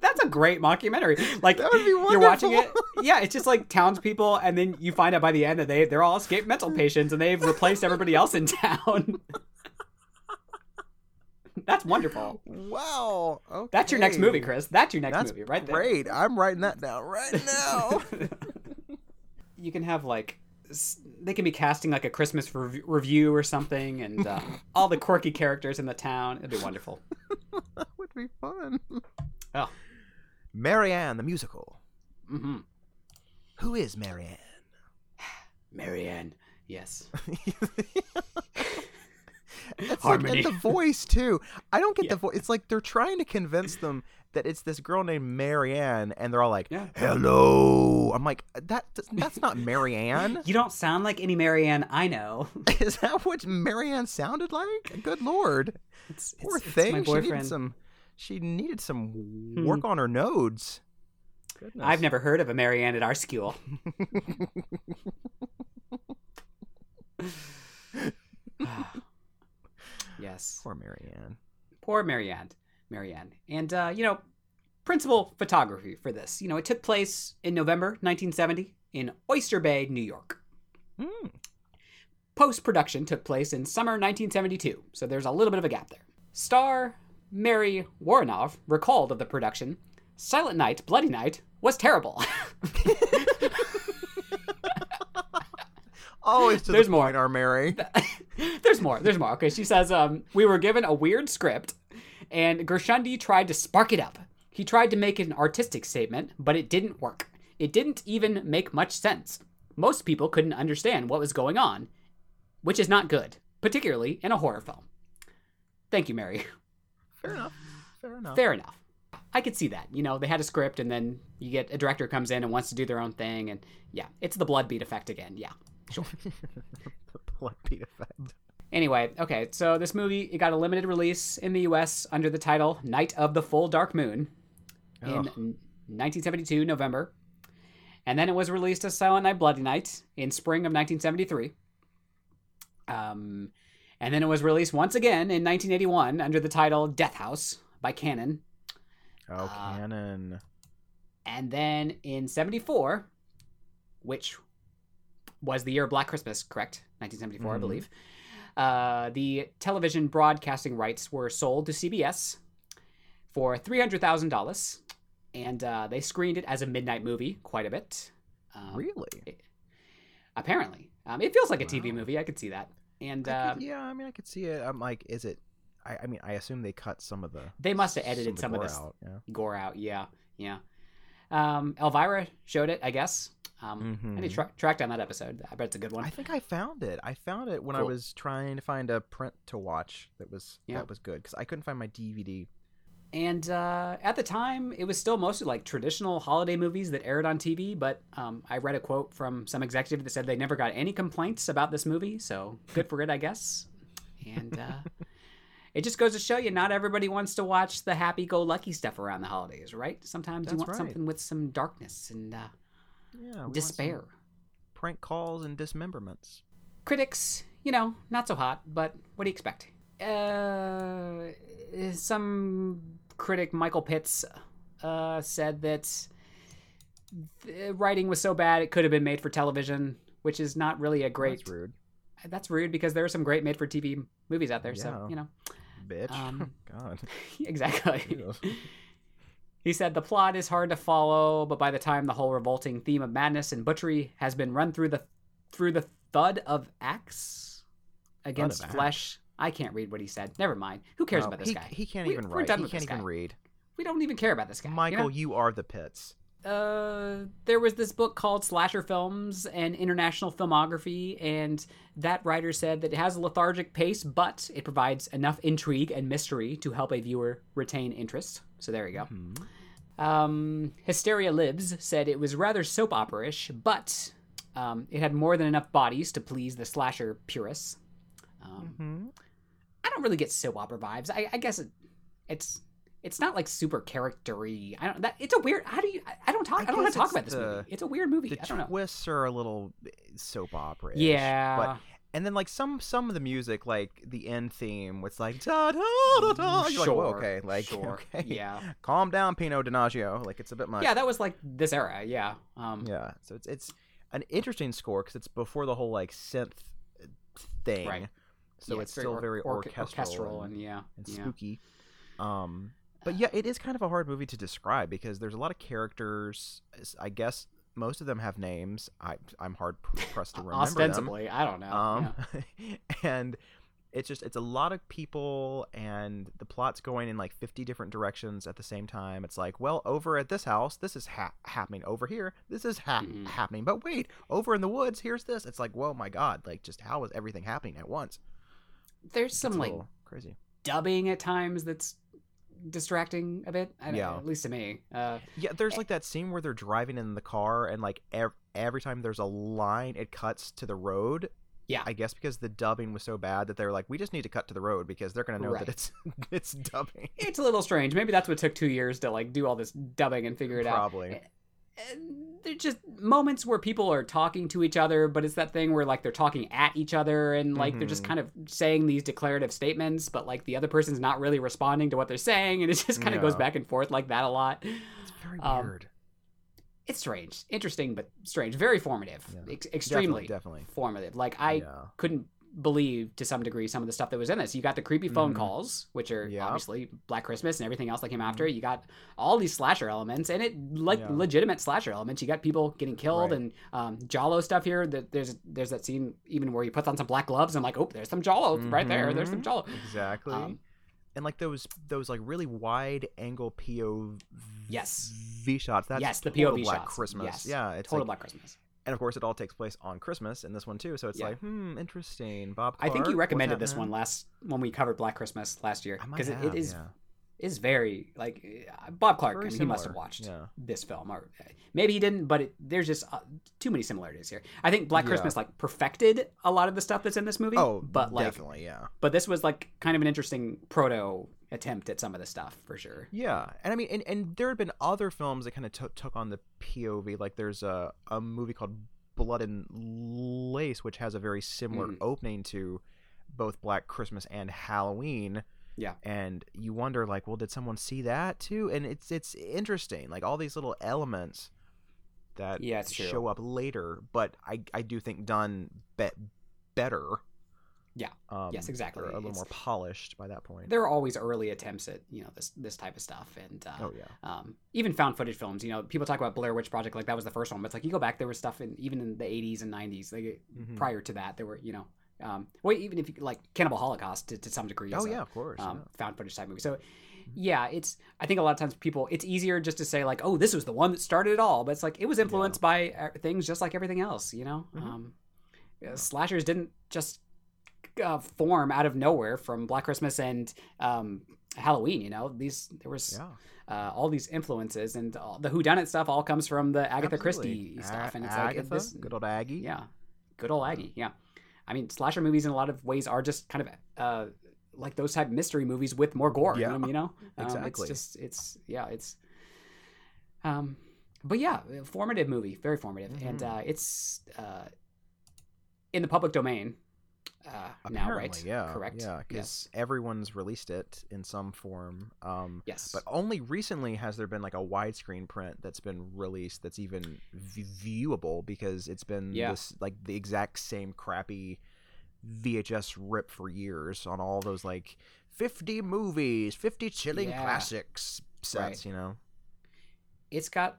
That's a great mockumentary. Like That would be you're watching it. yeah it's just like townspeople and then you find out by the end that they, they're all escaped mental patients and they've replaced everybody else in town that's wonderful Wow. Okay. that's your next movie chris that's your next That's movie right there great. I'm writing that down right [laughs] now. [laughs] you can have like they can be casting like a Christmas rev- review or something, and uh, [laughs] all the quirky characters in the town. It'd be wonderful. that would be fun. Oh. Marianne the musical. hmm Who is Marianne? [sighs] Marianne, yes. It's Harmony. like and the voice too. I don't get Yeah. the voice. It's like they're trying to convince them that it's this girl named Marianne, and they're all like, Yeah. "Hello." I'm like, that that's not Marianne. You don't sound like any Marianne I know. [laughs] is that what Marianne sounded like? Good lord, It's, poor it's- it's thing. my she needed some. She needed some hmm. work on her nodes. Goodness. I've never heard of a Marianne at our school. [laughs] yes. Poor Marianne. Poor Marianne. Marianne. And, uh, you know, principal photography for this. You know, it took place in November 1970 in Oyster Bay, New York. Hmm. Post production took place in summer 1972, so there's a little bit of a gap there. Star Mary Woronov recalled of the production Silent Night, Bloody Night was terrible. [laughs] [laughs] Always to There's the more. point, our Mary. [laughs] there's more. There's more. Okay, she says, um, we were given a weird script, and Gershuny tried to spark it up. He tried to make it an artistic statement, but it didn't work. It didn't even make much sense. Most people couldn't understand what was going on, which is not good, particularly in a horror film. Thank you, Mary. Fair enough. Fair enough. Fair enough. I could see that. You know, they had a script, and then you get a director comes in and wants to do their own thing, and yeah, it's the blood beat effect again. Yeah. the [laughs] blood [laughs] beat effect. Anyway, okay, so this movie it got a limited release in the U.S. under the title "Night of the Full Dark Moon" in 1972 November, and then it was released as Silent Night, Bloody Night in spring of 1973. Um, and then it was released once again in 1981 under the title "Death House" by Cannon, Oh, Uh, Cannon. and then in 74, which was the year of Black Christmas, correct? 1974, I Mhm. believe. Uh, the television broadcasting rights were sold to CBS for $300,000, and uh, they screened it as a midnight movie quite a bit. Um, really? Apparently. Um, it feels like a TV Wow. movie. I could see that. And I uh, could- yeah, I mean, I could see it. I'm like, is it? I, I mean, I assume they cut some of the. they must have edited some of gore this out. Yeah. gore out. Yeah, yeah. Um, Elvira showed it, I guess. Um, I need to Mhm. tra- track down that episode. I bet it's a good one. I think I found it. I found it when I was trying to find a print to watch that was Yeah. that was good because I couldn't find my DVD. And uh, at the time, it was still mostly like traditional holiday movies that aired on TV. But um, I read a quote from some executive that said they never got any complaints about this movie. So good for it, I guess. And uh, [laughs] it just goes to show you, not everybody wants to watch the happy-go-lucky stuff around the holidays, right? Sometimes you want right. something with some darkness and uh, Yeah, we want some despair. prank calls and dismemberments. Critics, you know, not so hot, but what do you expect? Uh, some critic, Michael Pitts, uh, said that the writing was so bad it could have been made for television, which is not really a great. That's rude, That's rude because there are some great made-for-TV movies out there. So you know, bitch. Um, [laughs] God. [laughs] exactly. He said the plot is hard to follow, but by the time the whole revolting theme of madness and butchery has been run through the through the thud of axe against axe. flesh, I can't read what he said. Never mind. Who cares No, about this he, guy? He can't We- even we're write. done He with can't this even guy. read. We don't even care about this guy. you know? Michael, you are the pits. uh, there was this book called Slasher Films and International Filmography, and that writer said that it has a lethargic pace, but it provides enough intrigue and mystery to help a viewer retain interest. So there you go. Hmm. Um, Hysteria Lives said it was rather soap opera-ish, but um, it had more than enough bodies to please the slasher purists. Um, Hmm. I don't really get soap opera vibes. I, I guess it, it's it's not like super charactery. I don't. That it's a weird. How do you? I, don't talk. I, I don't want to talk about this the- movie. It's a weird movie. The I don't know. twists are a little soap opera. Yeah. But and then like some some of the music, like the end theme, was like da da da da. You're like, Sure, whoa, okay, like [laughs] sure. okay, Yeah. calm down, Pino Donaggio. Like it's a bit much. Yeah, that was like this era. Yeah. Um, Yeah, so it's it's an interesting score because it's before the whole like synth thing. Right. So yeah, it's, still or- very orche- orchestral, and, and, yeah, and yeah. spooky. Um, but yeah, it is kind of a hard movie to describe because there's a lot of characters. I guess most of them have names. I I'm hard [laughs] pressed to remember them. Ostensibly, I don't know. Um, yeah. [laughs] and it's just it's a lot of people, and the plot's going in like fifty different directions at the same time. It's like, well, over at this house, this is ha- happening. Over here, this is ha- Mhm. happening. But wait, over in the woods, here's this. It's like, whoa, my god! Like, just how is everything happening at once? There's some like crazy. dubbing at times that's distracting a bit. I Yeah. know, at least to me. Uh, Yeah, there's like that scene where they're driving in the car, and like ev- every time there's a line, it cuts to the road. Yeah. I guess because the dubbing was so bad that they're like, we just need to cut to the road because they're gonna know Right. that it's [laughs] it's dubbing. it's a little strange. Maybe that's what took two years to like do all this dubbing and figure it out. Probably. There's just moments where people are talking to each other, but it's that thing where like they're talking at each other and like they're just Mhm. kind of saying these declarative statements, but like the other person's not really responding to what they're saying, and it just kind of goes back and forth like that a lot. It's very Um, weird. It's strange, interesting, but strange. Very formative, Yeah. Ex- extremely Definitely, definitely. formative. Like I yeah. couldn't believe to some degree some of the stuff that was in this. You got the creepy phone Mhm. calls, which are Yeah. obviously Black Christmas and everything else that came after. it. You got all these slasher elements and it like Yeah. legitimate slasher elements. You got people getting killed Right. and um, Giallo stuff here. That there's there's that scene even where he puts on some black gloves and like oh there's some Giallo right there. There's some Mhm. Giallo. Exactly. Um, and like those those like really wide angle POV Yes. V shots. That's yes, the POV Black shots. Christmas. Yes. Yeah, it's total like, Black Christmas. And of course it all takes place on Christmas in this one too. So it's Yeah. like, hmm, interesting. Bob, I think you recommended this one last when we covered Black Christmas last year because it, it is yeah. is very like Bob Clark. Very I mean, he must have watched yeah. this film, or maybe he didn't. But it, there's just uh, too many similarities here. I think Black. Christmas like perfected a lot of the stuff that's in this movie. Oh, but like, definitely, yeah. but this was like kind of an interesting proto attempt at some of the stuff for sure. Yeah, and I mean, and, and there had been other films that kind of took took on the POV. Like there's a a movie called Blood and Lace, which has a very similar Mhm. opening to both Black Christmas and Halloween. Yeah. and you wonder like, well, did someone see that too? And it's it's interesting, like all these little elements that Yeah, show up later, but I I do think done be- better. Yeah. Um, Yes, exactly. A little It's- more polished by that point. There are always early attempts at you know this this type of stuff, and uh, Oh yeah. um, even found footage films. You know, people talk about Blair Witch Project like that was the first one, but it's like you go back, there was stuff in even in the 80s and 90s. Like Mhm. prior to that, there were you know, um, well even if you like Cannibal Holocaust to, to some degree. Oh yeah, of course. um, yeah. found footage type movie. So yeah, it's I think a lot of times people it's easier just to say like, oh, this was the one that started it all, but it's like it was influenced by uh, things just like everything else. You know, Mhm. um, yeah, slashers didn't just uh, form out of nowhere from Black Christmas and um, Halloween. You know, these there was Yeah. uh, all these influences and all, the whodunit stuff all comes from the Agatha Absolutely. Christie stuff, and it's like this, good old Aggie. yeah, good old Aggie. Yeah, I mean, slasher movies in a lot of ways are just kind of uh, like those type of mystery movies with more gore. in Yeah, them, you know, Um, exactly. it's just it's yeah, it's um, but yeah, formative movie, very formative, and Mhm. uh, it's uh, in the public domain uh, now, right? Yeah, correct. Yeah, because yes, everyone's released it in some form. Um, yes. but only recently has there been like a widescreen print that's been released that's even v- viewable because it's been Yeah. this like the exact same crappy VHS rip for years on all those like 50 movies, 50 chilling Yeah. classics sets, Right. you know. it's got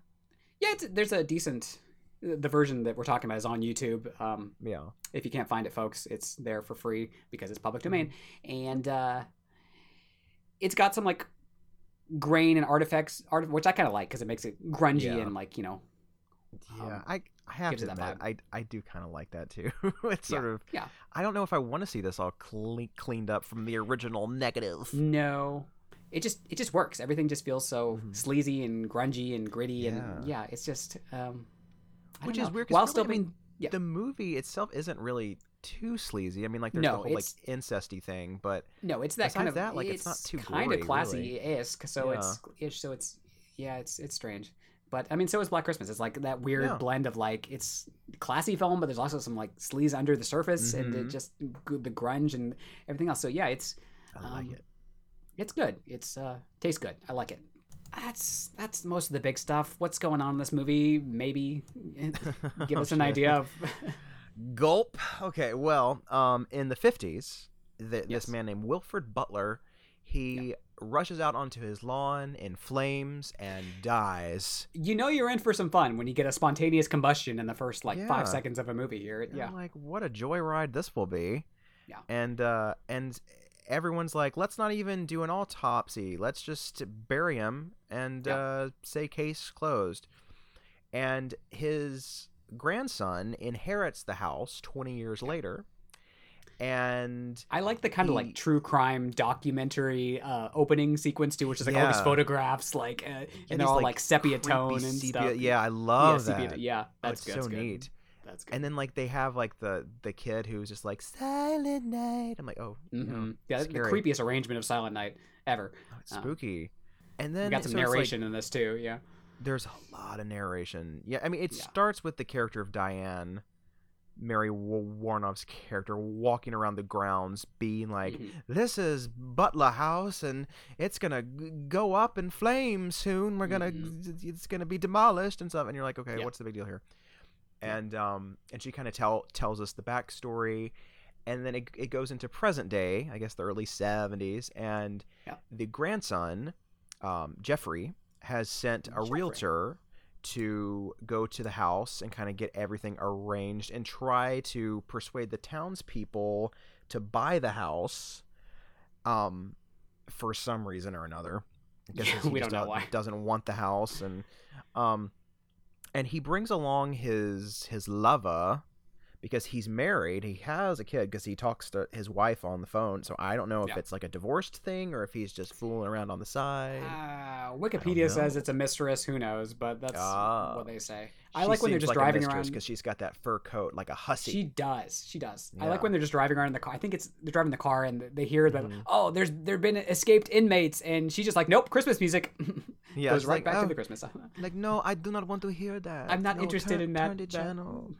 yeah. It's, there's a decent. The version that we're talking about is on YouTube. Um, Yeah. if you can't find it, folks, it's there for free because it's public domain, and uh, it's got some like grain and artifacts, art, which I kind of like because it makes it grungy Yeah. and like you know, Yeah, Um, I I have to admit, I I do kind of like that too. [laughs] it's sort of yeah. I don't know if I want to see this all cle- cleaned up from the original negative. No, it just it just works. Everything just feels so Mhm. sleazy and grungy and gritty, Yeah. and yeah, it's just um, Which is know. weird While still being yeah. The movie itself isn't really too sleazy. I mean, like there's No, the whole like incesty thing, but no, it's that kind of that, like, it's not too kind of classy esque. So it's ish. So it's yeah, it's it's strange. But I mean, so is Black Christmas. It's like that weird Yeah. blend of like it's classy film, but there's also some like sleaze under the surface, and it Mhm. just the grunge and everything else. So yeah, it's I like Um, it. it's good. It's uh tastes good. I like it. That's that's most of the big stuff. What's going on in this movie? Maybe [laughs] give Oh, us an idea of. [laughs] Gulp. Okay, well, um, in the fifties, th- Yes. this man named Wilfred Butler, he rushes out onto his lawn in flames and dies. you know you're in for some fun when you get a spontaneous combustion in the first like Yeah. five seconds of a movie. You're yeah. I'm like, what a joyride this will be. Yeah. And uh, and everyone's like, let's not even do an autopsy. Let's just bury him and Yeah. uh, say case closed. And his grandson inherits the house 20 years later. And I like the kind of like true crime documentary uh, opening sequence too, which is like all these photographs, like, uh, and, and they're all like, like, sepia tone and sepia- stuff. Yeah, I love yeah, that. sepia- yeah, Oh, that's it's good. so that's good. neat. That's good. And then like they have like the the kid who's just like Silent Night. I'm like, oh, you know, Mhm. yeah, the creepiest arrangement of Silent Night ever. oh, it's Um, spooky. And We then got some so it's, like, narration in this too. Yeah. there's a lot of narration. Yeah, I mean, it Yeah. starts with the character of Diane, Mary Wa- Woronov's character, walking around the grounds, being like, Mhm. "This is Butler House, and it's gonna g- go up in flames soon. We're gonna, Mhm. it's gonna be demolished and stuff." And you're like, "Okay, Yeah. what's the big deal here?" And um, and she kind of tell tells us the backstory. And then it, it goes into present day, I guess the early 70s, and Yeah. the grandson, um, Jeffrey, has sent a Jeffrey. realtor to go to the house and kind of get everything arranged and try to persuade the townspeople to buy the house um, for some reason or another. I guess [laughs] Yeah, he we don't know why. doesn't want the house and um and he brings along his his lover because he's married. He has a kid because he talks to his wife on the phone. So I don't know if Yeah. it's like a divorced thing or if he's just fooling around on the side. Uh, Wikipedia says it's a mistress. Who knows? But that's Ah. what they say. I like when they're just like driving around. because she's got that fur coat like a hussy. She does. She does. I like when they're just driving around in the car. I think it's they're driving the car and they hear that Mhm. oh, there's there've been escaped inmates, and she's just like, nope, Christmas music. [laughs] yeah, Goes right like, back oh, to the Christmas. [laughs] Like no, I do not want to hear that. I'm not No, interested turn- in that. Turn the [laughs] channel.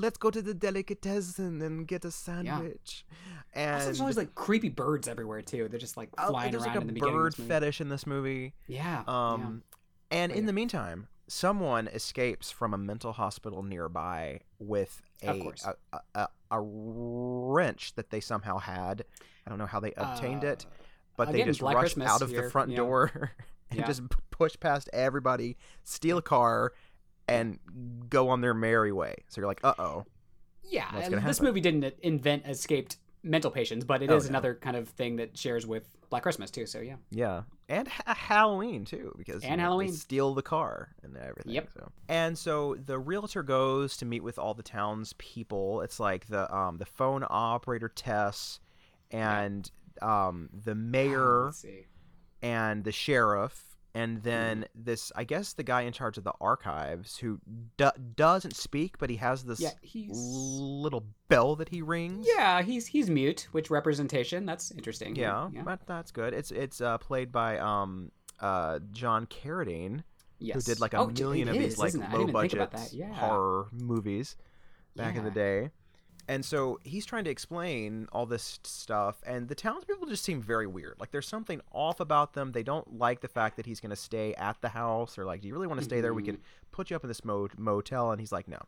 Let's go to the delicatessen and get a sandwich. And Also, there's always like creepy birds everywhere too. They're just like oh, flying there's around like a in the beginning. bird fetish in this movie. Yeah. Um, and Oh, in yeah. the meantime, someone escapes from a mental hospital nearby with a a, a, a, wrench that they somehow had. I don't know how they yeah. obtained it, Uh, but they just Black rushed Christmas out of here, the front yeah. door [laughs] and Yeah. just push past everybody, steal a car, and go on their merry way. So you're like, uh oh. Yeah, this movie didn't invent escaped mental patients, but it is Oh, no. another kind of thing that shares with Black Christmas too. So yeah. Yeah, and ha- Halloween too, because And know, Halloween. they steal the car and everything. Yep. So. And so the realtor goes to meet with all the townspeople. It's like the um the phone operator Tess, and um the mayor Let's see. and the sheriff. And then Mm-hmm. this, I guess, the guy in charge of the archives who do- doesn't speak, but he has this Yeah, he's little bell that he rings. yeah, he's he's mute, which representation. That's interesting. Yeah, yeah. but that's good. It's it's uh, played by um uh John Carradine. Yes. who did like a Oh, million of these like isn't it? I low didn't even think budget. Yeah. horror movies back in the day. And so he's trying to explain all this stuff, and the townspeople just seem very weird. Like there's something off about them. They don't like the fact that he's going to stay at the house. They're like, "Do you really want to stay there? We Mm-hmm. can put you up in this mo- motel." And he's like, "No."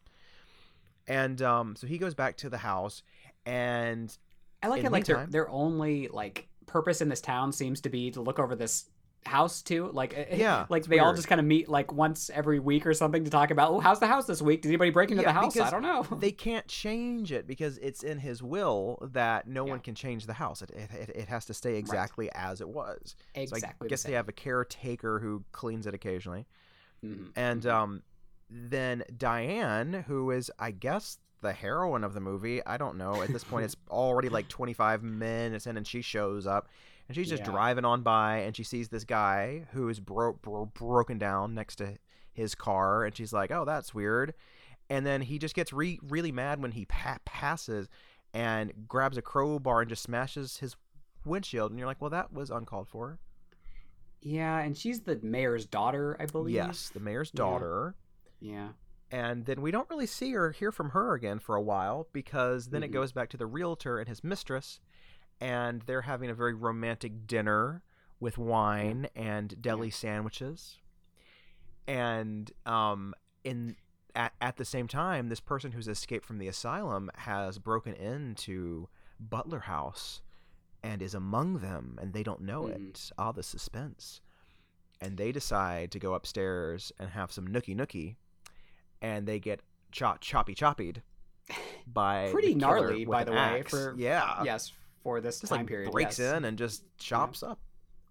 And um, so he goes back to the house, and I like it. Like their their only like purpose in this town seems to be to look over this house too. Like eh, Yeah, like they all just kind of meet like once every week or something to talk about. Oh, how's the house this week? Did anybody break into Yeah, the house? I don't know. they [laughs] can't change it because it's in his will that no Yeah. one can change the house. It, it, it, has to stay exactly as it was. So exactly. I the guess they have a caretaker who cleans it occasionally. Mhm. And um, then Diane, who is, I guess, the heroine of the movie. I don't know. At this point, [laughs] it's already like 25 minutes in, and she shows up. And she's just Yeah. driving on by, and she sees this guy who is bro- bro- broken down next to his car. And she's like, oh, that's weird. And then he just gets re- really mad when he pa- passes and grabs a crowbar and just smashes his windshield. And you're like, well, that was uncalled for. Yeah, and she's the mayor's daughter, I believe. Yes, the mayor's daughter. Yeah. and then we don't really see or hear from her again for a while because then it Mhm. goes back to the realtor and his mistress and they're having a very romantic dinner with wine and deli sandwiches. And um in at, at the same time this person who's escaped from the asylum has broken into butler house and is among them and they don't know Mhm. it ah the suspense. And they decide to go upstairs and have some nookie nookie and they get chop choppy choppied [laughs] by Pretty gnarly, by the way, for- yeah. yes, for this just time like period. breaks yes. in and just chops up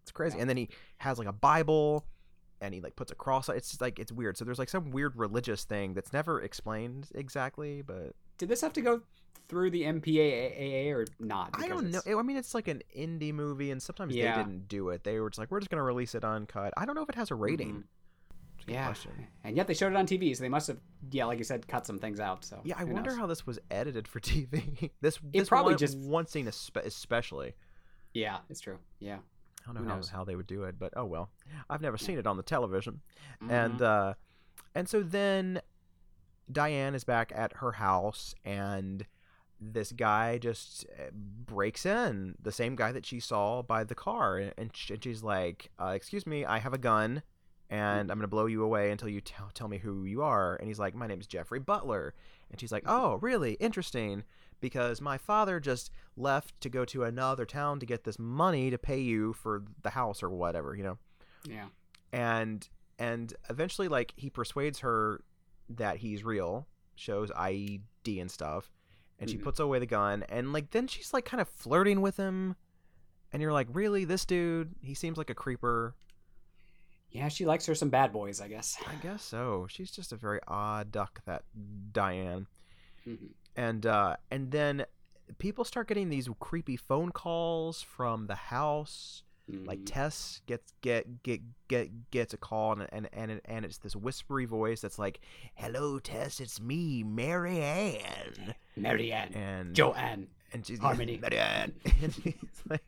it's crazy Yeah. and then he has like a bible and he like puts a cross it's like it's weird so there's like some weird religious thing that's never explained exactly but Did this have to go through the MPAA or not? i don't know i mean it's like an indie movie and sometimes Yeah. they didn't do it they were just like we're just gonna release it uncut i don't know if it has a rating Mhm. It's a good Yeah, question. and yet they showed it on TV, so they must have, yeah, like you said, cut some things out. So yeah i wonder knows? how this was edited for [laughs] tv this It this probably one, just- one scene especially Yeah, it's true. Yeah, I don't know how, how they would do it, but oh well. I've never seen it on the television. Mhm. And uh and so then Diane is back at her house and this guy just uh, breaks in, the same guy that she saw by the car and, and and she's like, uh, "Excuse me, I have a gun." And I'm gonna blow you away until you tell tell me who you are. And he's like, "My name is Jeffrey Butler." And she's like, "Oh, really? Interesting." Because my father just left to go to another town to get this money to pay you for the house or whatever, you know yeah, and and eventually like he persuades her that he's real shows ied and stuff and she Mhm. puts away the gun and like then she's like kind of flirting with him and you're like really this dude he seems like a creeper yeah. She likes her some bad boys, I guess. i guess so she's just a very odd duck that diane Mhm. and uh and then people start getting these creepy phone calls from the house like Mhm. Tess gets get get get gets a call and and and, it- and it's this whispery voice that's like, "Hello, Tess, it's me, Mary Ann." Marianne, And Joanne. and she's Harmony. Mary Ann. and he's like,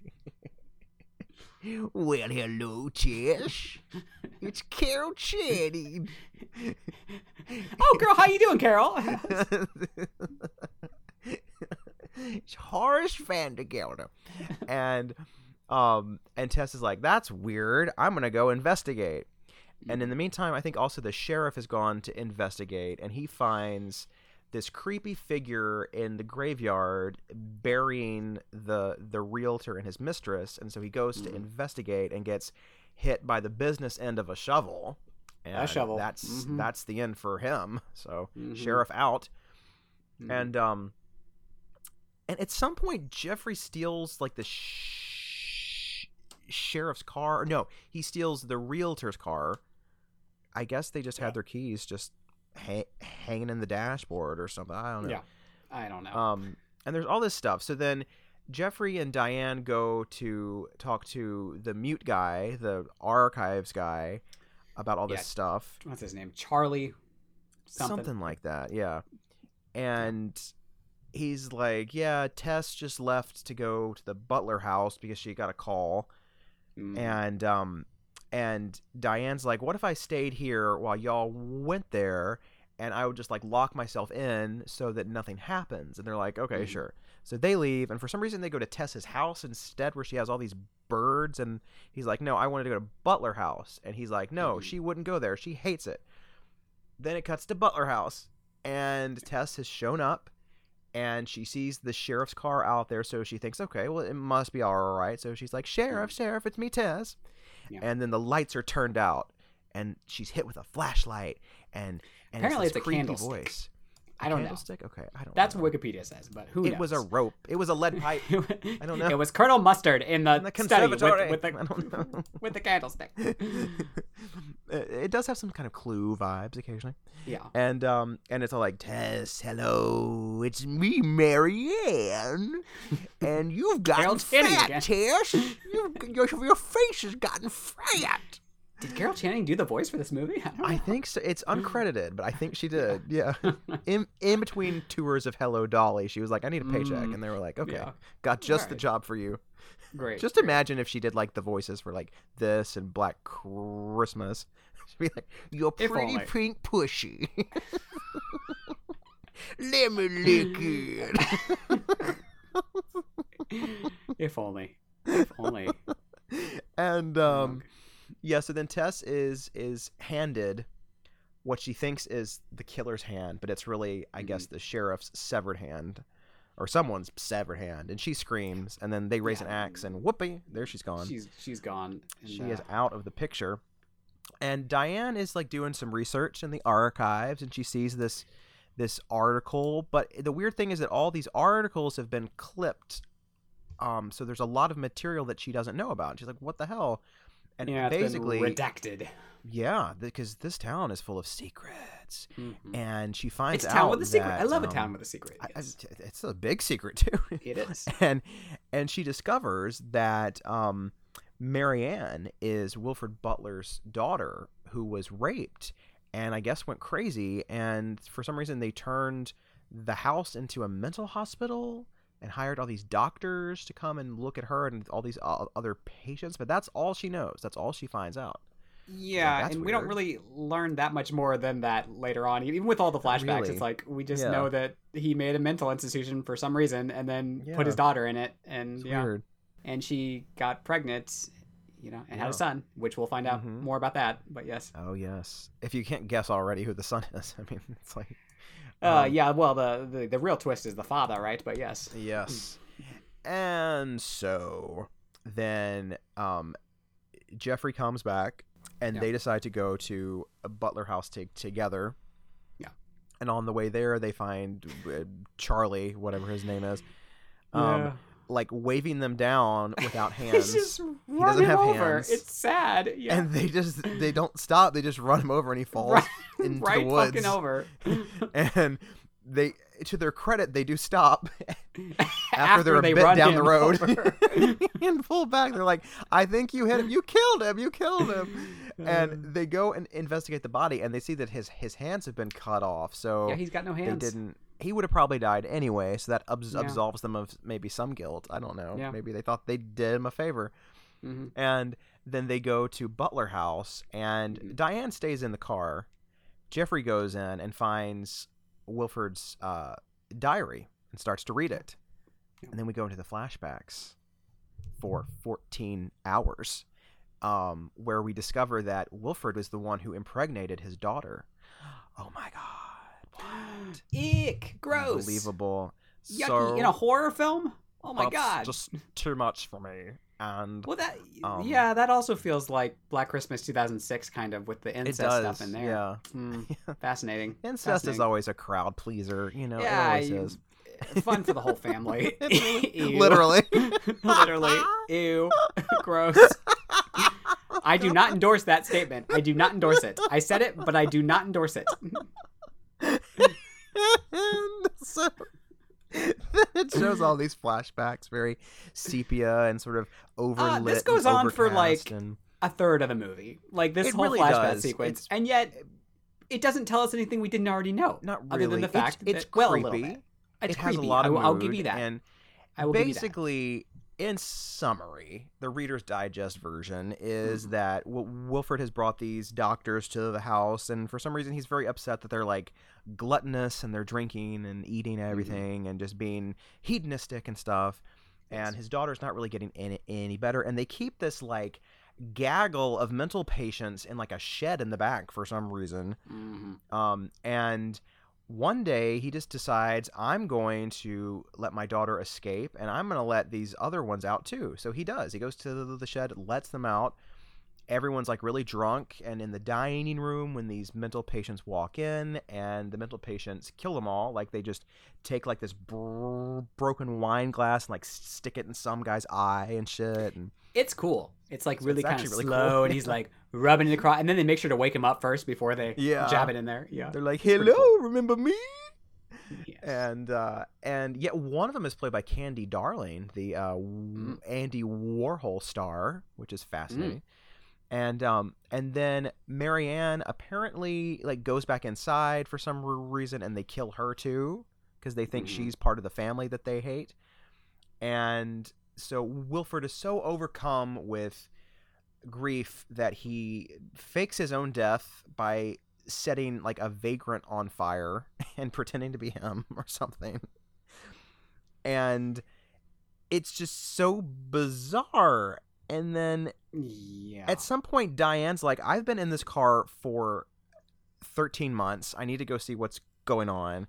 "Well, hello, Tess. It's Carol Channing." Oh, girl, how you doing, Carol? [laughs] it's Horace Vandergelder. And um and Tess is like, That's weird. I'm gonna go investigate. And in the meantime, I think also the sheriff has gone to investigate and he finds this creepy figure in the graveyard burying the the realtor and his mistress, and so he goes to Mhm. investigate and gets hit by the business end of a shovel. And shovel. That's Mhm. that's the end for him. So Mhm. sheriff out Mhm. and um and at some point jeffrey steals like the sh- sheriff's car no he steals the realtor's car i guess they just Yeah. had their keys just ha- hanging in the dashboard or something i don't know yeah, I don't know. um and there's all this stuff so then jeffrey and diane go to talk to the mute guy the archives guy about all this Yeah. stuff What's his name? Charlie. something. Something. like that yeah and he's like yeah tess just left to go to the butler house because she got a call Mm. and um and Diane's like, "What if I stayed here while y'all went there, and I would just like lock myself in so that nothing happens?" And they're like, "Okay, Mhm. sure." So they leave, and for some reason they go to Tessa's house instead, where she has all these birds. And he's like, "No, I wanted to go to Butler House," and he's like, "No, Mhm. she wouldn't go there. She hates it." Then it cuts to Butler House, and Tess has shown up, and she sees the sheriff's car out there, so she thinks, "Okay, well, it must be all right." So she's like, "Sheriff, sheriff, it's me, Tess." Yeah. And then the lights are turned out, and she's hit with a flashlight, and and Apparently it's, it's a candlestick. voice. I don't know. Okay, I don't. That's know. what Wikipedia says, but who It knows? was a rope. It was a lead pipe. [laughs] I don't know. It was Colonel Mustard in the, In the study with, conservatory. with [laughs] don't the with the candlestick. [laughs] it does have some kind of clue vibes occasionally, Yeah. and um, and it's all like Tess, hello, it's me, Marianne, and you've gotten fat. Tess. You've, your your face has gotten fat. Did Carol Channing do the voice for this movie? [laughs] I don't I think so. It's [laughs] uncredited, but I think she did. Yeah. [laughs] In in between tours of Hello Dolly, she was like, "I need a paycheck," Mm, and they were like, "Okay, yeah. got just the job for you." Great. Just imagine if she did like the voices for like this and Black Christmas. She'd be like, "You're pretty pink pushy." Let me lick it. if only. If only. and um, yeah. So then Tess is is handed what she thinks is the killer's hand, but it's really, I guess, Mm-hmm. the sheriff's severed hand. Or someone's severed hand, and she screams, and then they raise an axe, and whoopee, there she's gone. She's she's gone. and, she uh, is out of the picture and diane is like doing some research in the archives and she sees this this article but the weird thing is that all these articles have been clipped um so there's a lot of material that she doesn't know about she's like what the hell and yeah, basically redacted. yeah because this town is full of secrets Mhm. and she finds It's a town out with a secret. I that, love a um, town with a secret. I- I- it's a big secret [laughs] too It is. [laughs] and and she discovers that um, Marianne is Wilfred Butler's daughter who was raped and I guess went crazy and for some reason they turned the house into a mental hospital and hired all these doctors to come and look at her and all these other patients but that's all she knows that's all she finds out Yeah, that's and we don't really learn that much more than that later on. Even with all the flashbacks, Really? it's like we just Yeah. know that he made a mental institution for some reason, and then put his daughter in it, and yeah, weird and she got pregnant, you know, and had a son, which we'll find out Mhm. more about that. But yes, oh yes if you can't guess already who the son [laughs] is I mean it's like uh, um, yeah. Well, the, the the real twist is the father, right? But yes, Yes. And so then um Jeffrey comes back and Yeah. they decide to go to a Butler house to- together. Yeah. And on the way there they find uh, Charlie, whatever his name is. Um like waving them down [laughs] without hands. He's just doesn't have over. hands. It's sad. Yeah. And they just they don't stop. They just run him over and he falls [laughs] right, into right the woods. fucking over. [laughs] And they to their credit they do stop after, they're a they bit down the road and pull back. They're like, I think you hit him. You killed him. You killed him. Uh. and they go and investigate the body, and they see that his his hands have been cut off. So yeah, he's got no hands they didn't. He would have probably died anyway. So that abs- Yeah. absolves them of maybe some guilt. I don't know. Yeah. Maybe they thought they did him a favor. hmm And then they go to Butler House, and Mhm. Diane stays in the car. Jeffrey goes in and finds Wilford's uh, diary and starts to read it. And then we go into the flashbacks for 14 hours, um, where we discover that Wilford was the one who impregnated his daughter. [gasps] Oh my God. What? [gasps] [gasps] Ick, gross, Unbelievable. yucky So, in a horror film. Oh my that's god. Just too much for me. And Well, that Um, yeah, that also feels like Black Christmas 2006, kind of with the incest does. stuff in there. Yeah. [laughs] Mm, fascinating. Incest is always a crowd pleaser, you know. yeah, it always you- is. fun for the whole family. [laughs] [laughs] Literally. literally, ew, gross. I do not endorse that statement. I do not endorse it. I said it, but I do not endorse it. And so it shows all these flashbacks, very sepia and sort of overlit. Uh, this goes on for, like, and- A third of the movie, like this It whole really flashback does. sequence, It's- and yet it doesn't tell us anything we didn't already know. not other than the fact it's, it's that well, a little bit. It's it has a lot I of I'll mood, give you that. And I will give you that. basically, in summary, the Reader's Digest version is Mhm. that w- Wilfred has brought these doctors to the house, and for some reason he's very upset that they're like gluttonous and they're drinking and eating everything and just being hedonistic and stuff. Yes. And his daughter's not really getting any, any better, and they keep this like gaggle of mental patients in like a shed in the back for some reason. hmm Um, and one day he just decides I'm going to let my daughter escape and I'm going to let these other ones out too. So he does. He goes to the, shed, lets them out. Everyone's like really drunk and in the dining room when these mental patients walk in and the mental patients kill them all like they just take like this br- broken wine glass and like stick it in some guy's eye and shit and It's cool. It's like really it's kind of really slow, cool. and he's like rubbing it across, and then they make sure to wake him up first before they Yeah. jab it in there. Yeah, they're like hello cool. remember me Yes. and uh, and yet one of them is played by Candy Darling, the uh, Mm. Andy Warhol star, which is fascinating. And um and then Marianne apparently like goes back inside for some reason, and they kill her too because they think Mhm. she's part of the family that they hate. And so Wilfred is so overcome with grief that he fakes his own death by setting like a vagrant on fire [laughs] and pretending to be him [laughs] or something. And it's just so bizarre. And then yeah. at some point, Diane's like, I've been in this car for 13 months. I need to go see what's going on.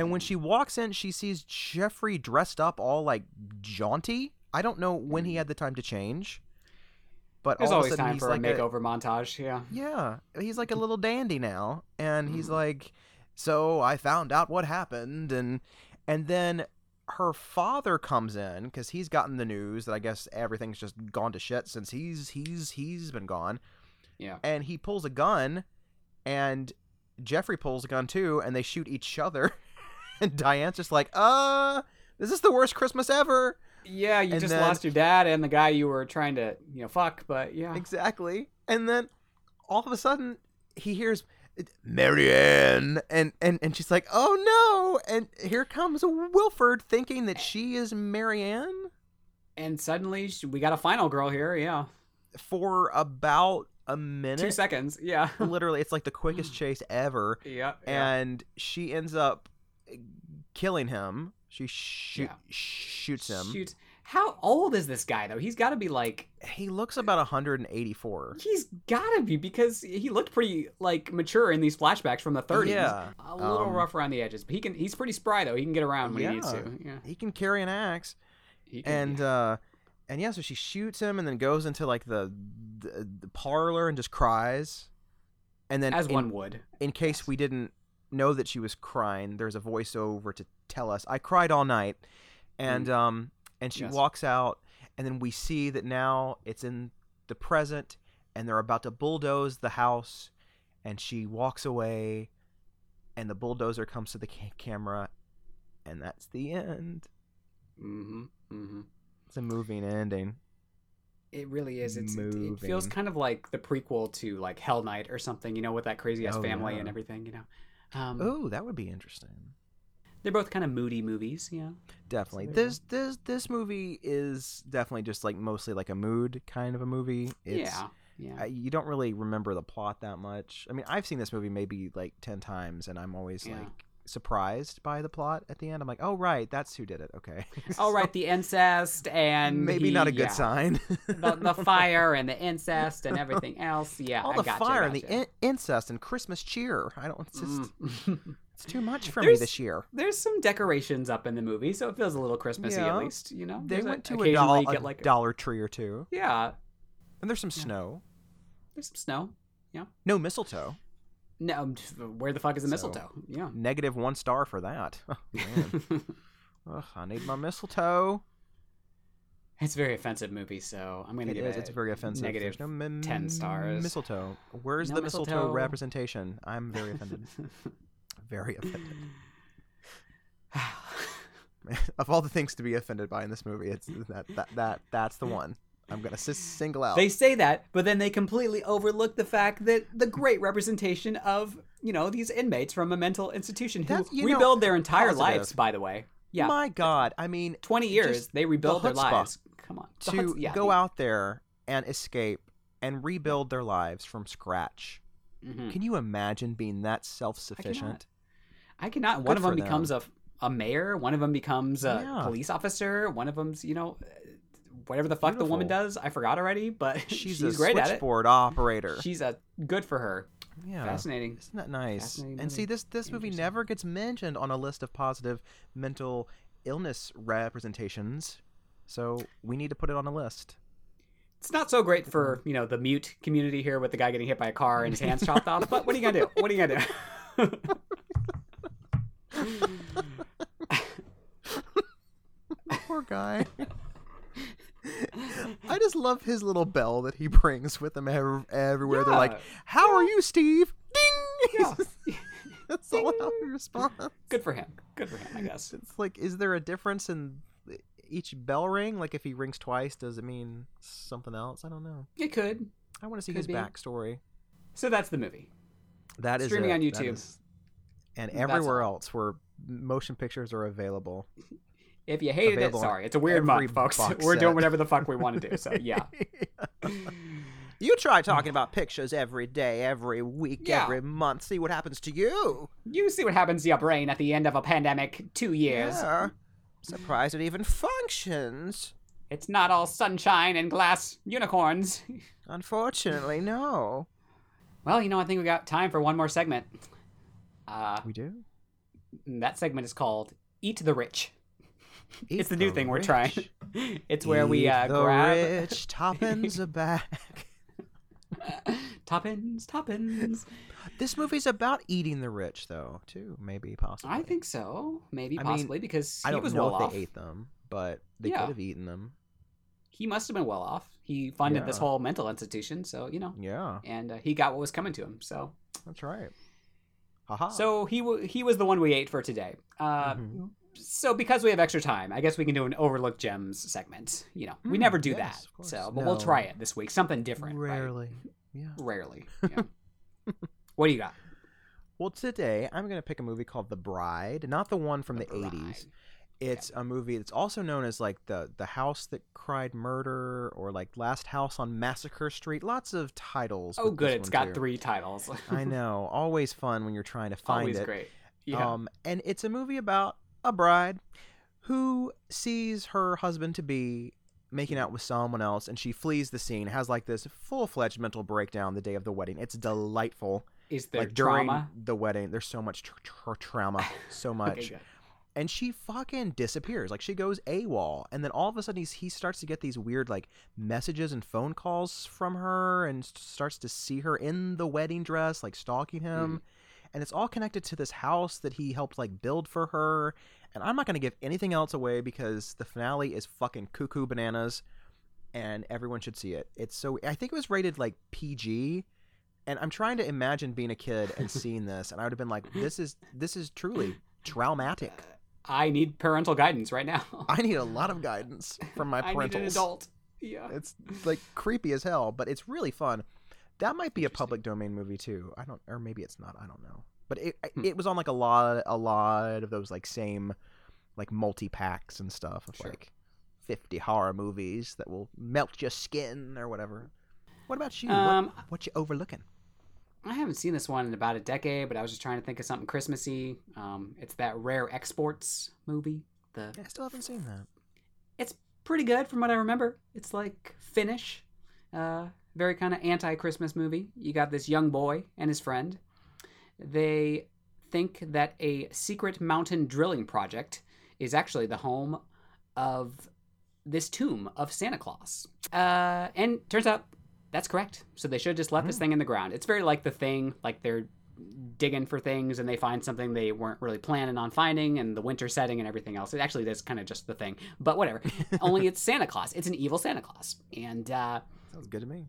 And when she walks in, she sees Jeffrey dressed up all like jaunty. I don't know when he had the time to change. But There's all always of a sudden time he's for like a makeover montage. Yeah. yeah, he's like a little dandy now, and he's Mhm. like, "So I found out what happened," and and then her father comes in because he's gotten the news that I guess everything's just gone to shit since he's he's he's been gone, Yeah. and he pulls a gun, and Jeffrey pulls a gun too, and they shoot each other, [laughs] [laughs] and Diane's just like, "Uh, this is the worst Christmas ever." Yeah, you And just then- lost your dad and the guy you were trying to, you know, fuck, but yeah. Exactly. And then all of a sudden he hears Marianne and, and and she's like, "Oh no." And here comes Wilford thinking that she is Marianne And suddenly we got a final girl here. Yeah. for about a minute. Two seconds. Yeah. [laughs] Literally, it's like the quickest chase ever yeah. and she ends up killing him. She shoot, Yeah. shoots him. Shoot. How old is this guy though? He's got to be like He looks about 184. he's got to be because he looked pretty like mature in these flashbacks from the 30s. Yeah, A little um, rough around the edges, but he can he's pretty spry though. He can get around when he needs to. Yeah. He can carry an axe. Can, and yeah. uh and yeah so she shoots him and then goes into like the the, the parlor and just cries and then as in, one would. in case we didn't know that she was crying there's a voiceover to tell us i cried all night and um and she Yes. walks out and then we see that now it's in the present and they're about to bulldoze the house and she walks away and the bulldozer comes to the ca- camera and that's the end Mm-hmm. Mm-hmm. it's a moving ending It really is. It's, it, it feels kind of like the prequel to like Hell Night or something, you know, with that crazy ass Oh, family yeah. and everything, you know. Um, Oh, that would be interesting. They're both kind of moody movies, yeah. Definitely. So this this this movie is definitely just like mostly like a mood kind of a movie. It's, yeah, yeah. uh, you don't really remember the plot that much. I mean, I've seen this movie maybe like 10 times and I'm always Yeah. like surprised by the plot at the end. I'm like, "Oh right, that's who did it." Okay. [laughs] oh right, the incest and maybe he- not a good yeah. sign. the, the [laughs] fire and the incest and everything else. Yeah, All I the gotcha, fire and the in- incest and Christmas cheer. I don't it's just Mm. it's too much [laughs] for me this year. There's some decorations up in the movie, so it feels a little Christmassy Yeah. at least. You know, They There's went to a, doll- a like Dollar Tree or two. yeah, And there's some Yeah. snow. there's some snow. Yeah. No mistletoe. No, um, where the fuck is the So- mistletoe? Yeah. Negative one star for that. [laughs] Oh, man. [laughs] Ugh, I need my mistletoe. it's a very offensive movie, so I'm gonna It give is. it It's very offensive. negative no mi- 10 stars. Mistletoe. Where's No the mistletoe, mistletoe. representation? I'm very offended. [laughs] very offended. [sighs] of all the things to be offended by in this movie, it's that that, that that's the one I'm gonna single out. They say that, but then they completely overlook the fact that the great representation of you know these inmates from a mental institution who you know, rebuild their entire positive. lives. By the way, Yeah. My God, I mean, 20 years, they rebuild their lives. Come on. The to chutzpah- yeah, go the- out there and escape and rebuild their lives from scratch. Mhm. Can you imagine being that self-sufficient? I cannot. One of them. becomes a, a mayor. One of them becomes a Yeah. police officer. One of them's, you know, whatever the fuck the woman does. I forgot already, but [laughs] She's, she's, a great at it. switchboard operator. She's a good for her. yeah. Fascinating. Isn't that nice? And see, this this movie never gets mentioned on a list of positive mental illness representations. So we need to put it on a list. It's not so great for you know the mute community here with the guy getting hit by a car and his hands chopped off. But what are you gonna do? What are you gonna do? [laughs] Poor guy. [laughs] I just love his little bell that he brings with him ev- everywhere. They're like, Yeah. "How are you, Steve?" Ding. Yeah. [laughs] That's [laughs] all how he responds. Good for him. Good for him, I guess. It's like, is there a difference in each bell ring? Like, if he rings twice, does it mean something else? I don't know. It could. I want to see Could his be. backstory. So that's the movie. That is Streaming on YouTube. is- and everywhere else where motion pictures are available. [laughs] If you hated it, sorry. It's a weird month, folks. [laughs] We're doing whatever the fuck we want to do. So [laughs] yeah. you try talking about pictures every day, every week, Yeah. every month. See what happens to you. You see what happens to your brain at the end of a pandemic, two years. Yeah. Surprised it even functions. It's not all sunshine and glass unicorns. Unfortunately, no. Well, you know, I think we got time for one more segment. Uh, We do. that segment is called "Eat the Rich." Eat it's the new the thing we're trying. [laughs] It's where we Eat uh, the grab rich toppins are back. [laughs] toppins, toppins. This movie's about eating the rich, though, too. Maybe, possibly. I think so, maybe I mean, possibly because I he don't was know well if off. they ate them, but they Yeah. could have eaten them. He must have been well off. He funded this whole mental institution, so you know, Yeah, and uh, he got what was coming to him. So, that's right. Haha. so he w- he was the one we ate for today. Uh, Mhm. So because we have extra time, I guess we can do an overlooked gems segment. You know, we Mm, never do yes, that. So, but we'll try it this week. Something different. right? rarely. Yeah. Rarely. [laughs] Yeah. what do you got? Well, today I'm going to pick a movie called The Bride, not the one from the, The 80s. Bride. It's a movie that's also known as like the the house that cried murder or like Last House on Massacre Street. Lots of titles. Oh, good. It's got too. three titles. I know. Always fun when you're trying to [laughs] find Always it. great. Yeah. Um, and it's a movie about a bride who sees her husband to be making out with someone else, and she flees the scene. Has like this full fledged mental breakdown the day of the wedding. It's delightful. Is there like trauma? the wedding, there's so much tr- tr- trauma, so [laughs] much. Okay, and she fucking disappears. Like she goes AWOL, and then all of a sudden he's, he starts to get these weird like messages and phone calls from her, and starts to see her in the wedding dress, like stalking him, mm. And it's all connected to this house that he helped like build for her. And I'm not gonna give anything else away because the finale is fucking cuckoo bananas, and everyone should see it. It's so I think it was rated like PG. And I'm trying to imagine being a kid and [laughs] seeing this, and I would have been like, "This is this is truly traumatic." Uh, I need parental guidance right now. [laughs] I need a lot of guidance from my [laughs] I need an adult. Yeah. It's like creepy as hell, but it's really fun. That might be a public domain movie too. I don't, or maybe it's not. I don't know. But it Hmm. it was on like a lot a lot of those like same like multi packs and stuff of Sure. like fifty horror movies that will melt your skin or whatever. What about you? Um, what, what you overlooking? I haven't seen this one in about a decade, but I was just trying to think of something Christmassy. Um, it's that Rare Exports movie. The yeah, I still haven't seen that. it's pretty good from what I remember. It's like Finnish, uh, very kind of anti-Christmas movie. You got this young boy and his friend. They think that a secret mountain drilling project is actually the home of this tomb of Santa Claus. Uh, and turns out that's correct. So they should have just left this thing in the ground. It's very like the thing, like they're digging for things and they find something they weren't really planning on finding and the winter setting and everything else. It actually is kind of just the thing. But whatever. [laughs] Only it's Santa Claus. It's an evil Santa Claus. And uh Sounds good to me.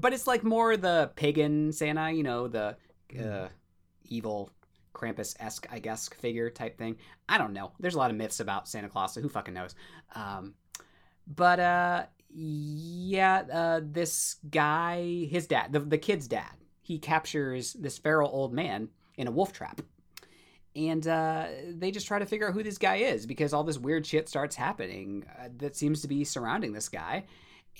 But it's like more the pagan Santa, you know, the uh, evil Krampus esque, I guess, figure type thing. I don't know. There's a lot of myths about Santa Claus, so who fucking knows? Um, but uh, yeah, uh, this guy, his dad, the, the kid's dad, he captures this feral old man in a wolf trap. and uh, they just try to figure out who this guy is because all this weird shit starts happening uh, that seems to be surrounding this guy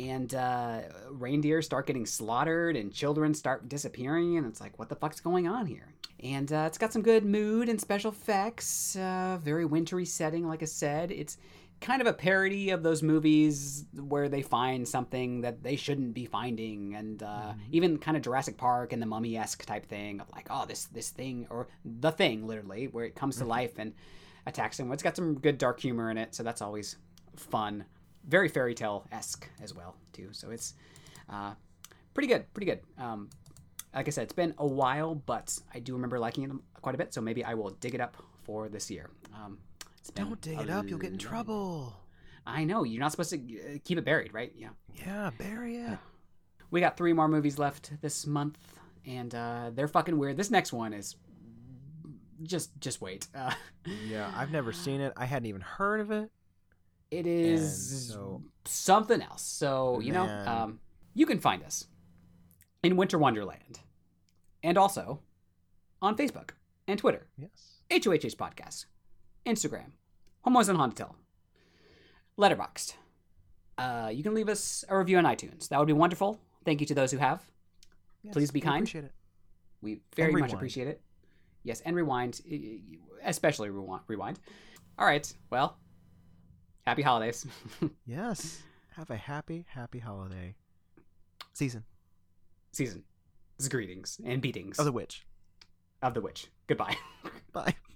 and uh, reindeer start getting slaughtered and children start disappearing and it's like what the fuck's going on here? And uh, it's got some good mood and special effects uh, very wintry setting like i said. It's kind of a parody of those movies where they find something that they shouldn't be finding and uh, even kind of jurassic park and the mummy-esque type thing of like oh this this thing or the thing literally where it comes to life and attacks them. It's got some good dark humor in it so that's always fun very fairy tale esque as well too. So it's uh, pretty good, pretty good. Um, like I said, it's been a while, but I do remember liking it quite a bit. So maybe I will dig it up for this year. Um, Don't dig it up, you'll get in trouble. I know you're not supposed to uh, keep it buried, right? Yeah. Yeah, bury it. We got three more movies left this month, and uh, they're fucking weird. This next one is just just wait. Uh, Yeah, I've never [laughs] seen it. I hadn't even heard of it. It is so- something else. So, you know, um, you can find us in Winter Wonderland and also on Facebook and Twitter, Yes. HOHH Podcast, Instagram, Homos and Haunted Letterboxd. Uh, you can leave us a review on iTunes. That would be wonderful. Thank you to those who have. Yes, Please be we kind. Appreciate it. We very much appreciate it. Yes, and rewind, especially. Rewind. All right. Well, happy holidays. [laughs] Yes. Have a happy, happy holiday season season. Greetings and beatings of the witch. of the witch. Goodbye. [laughs]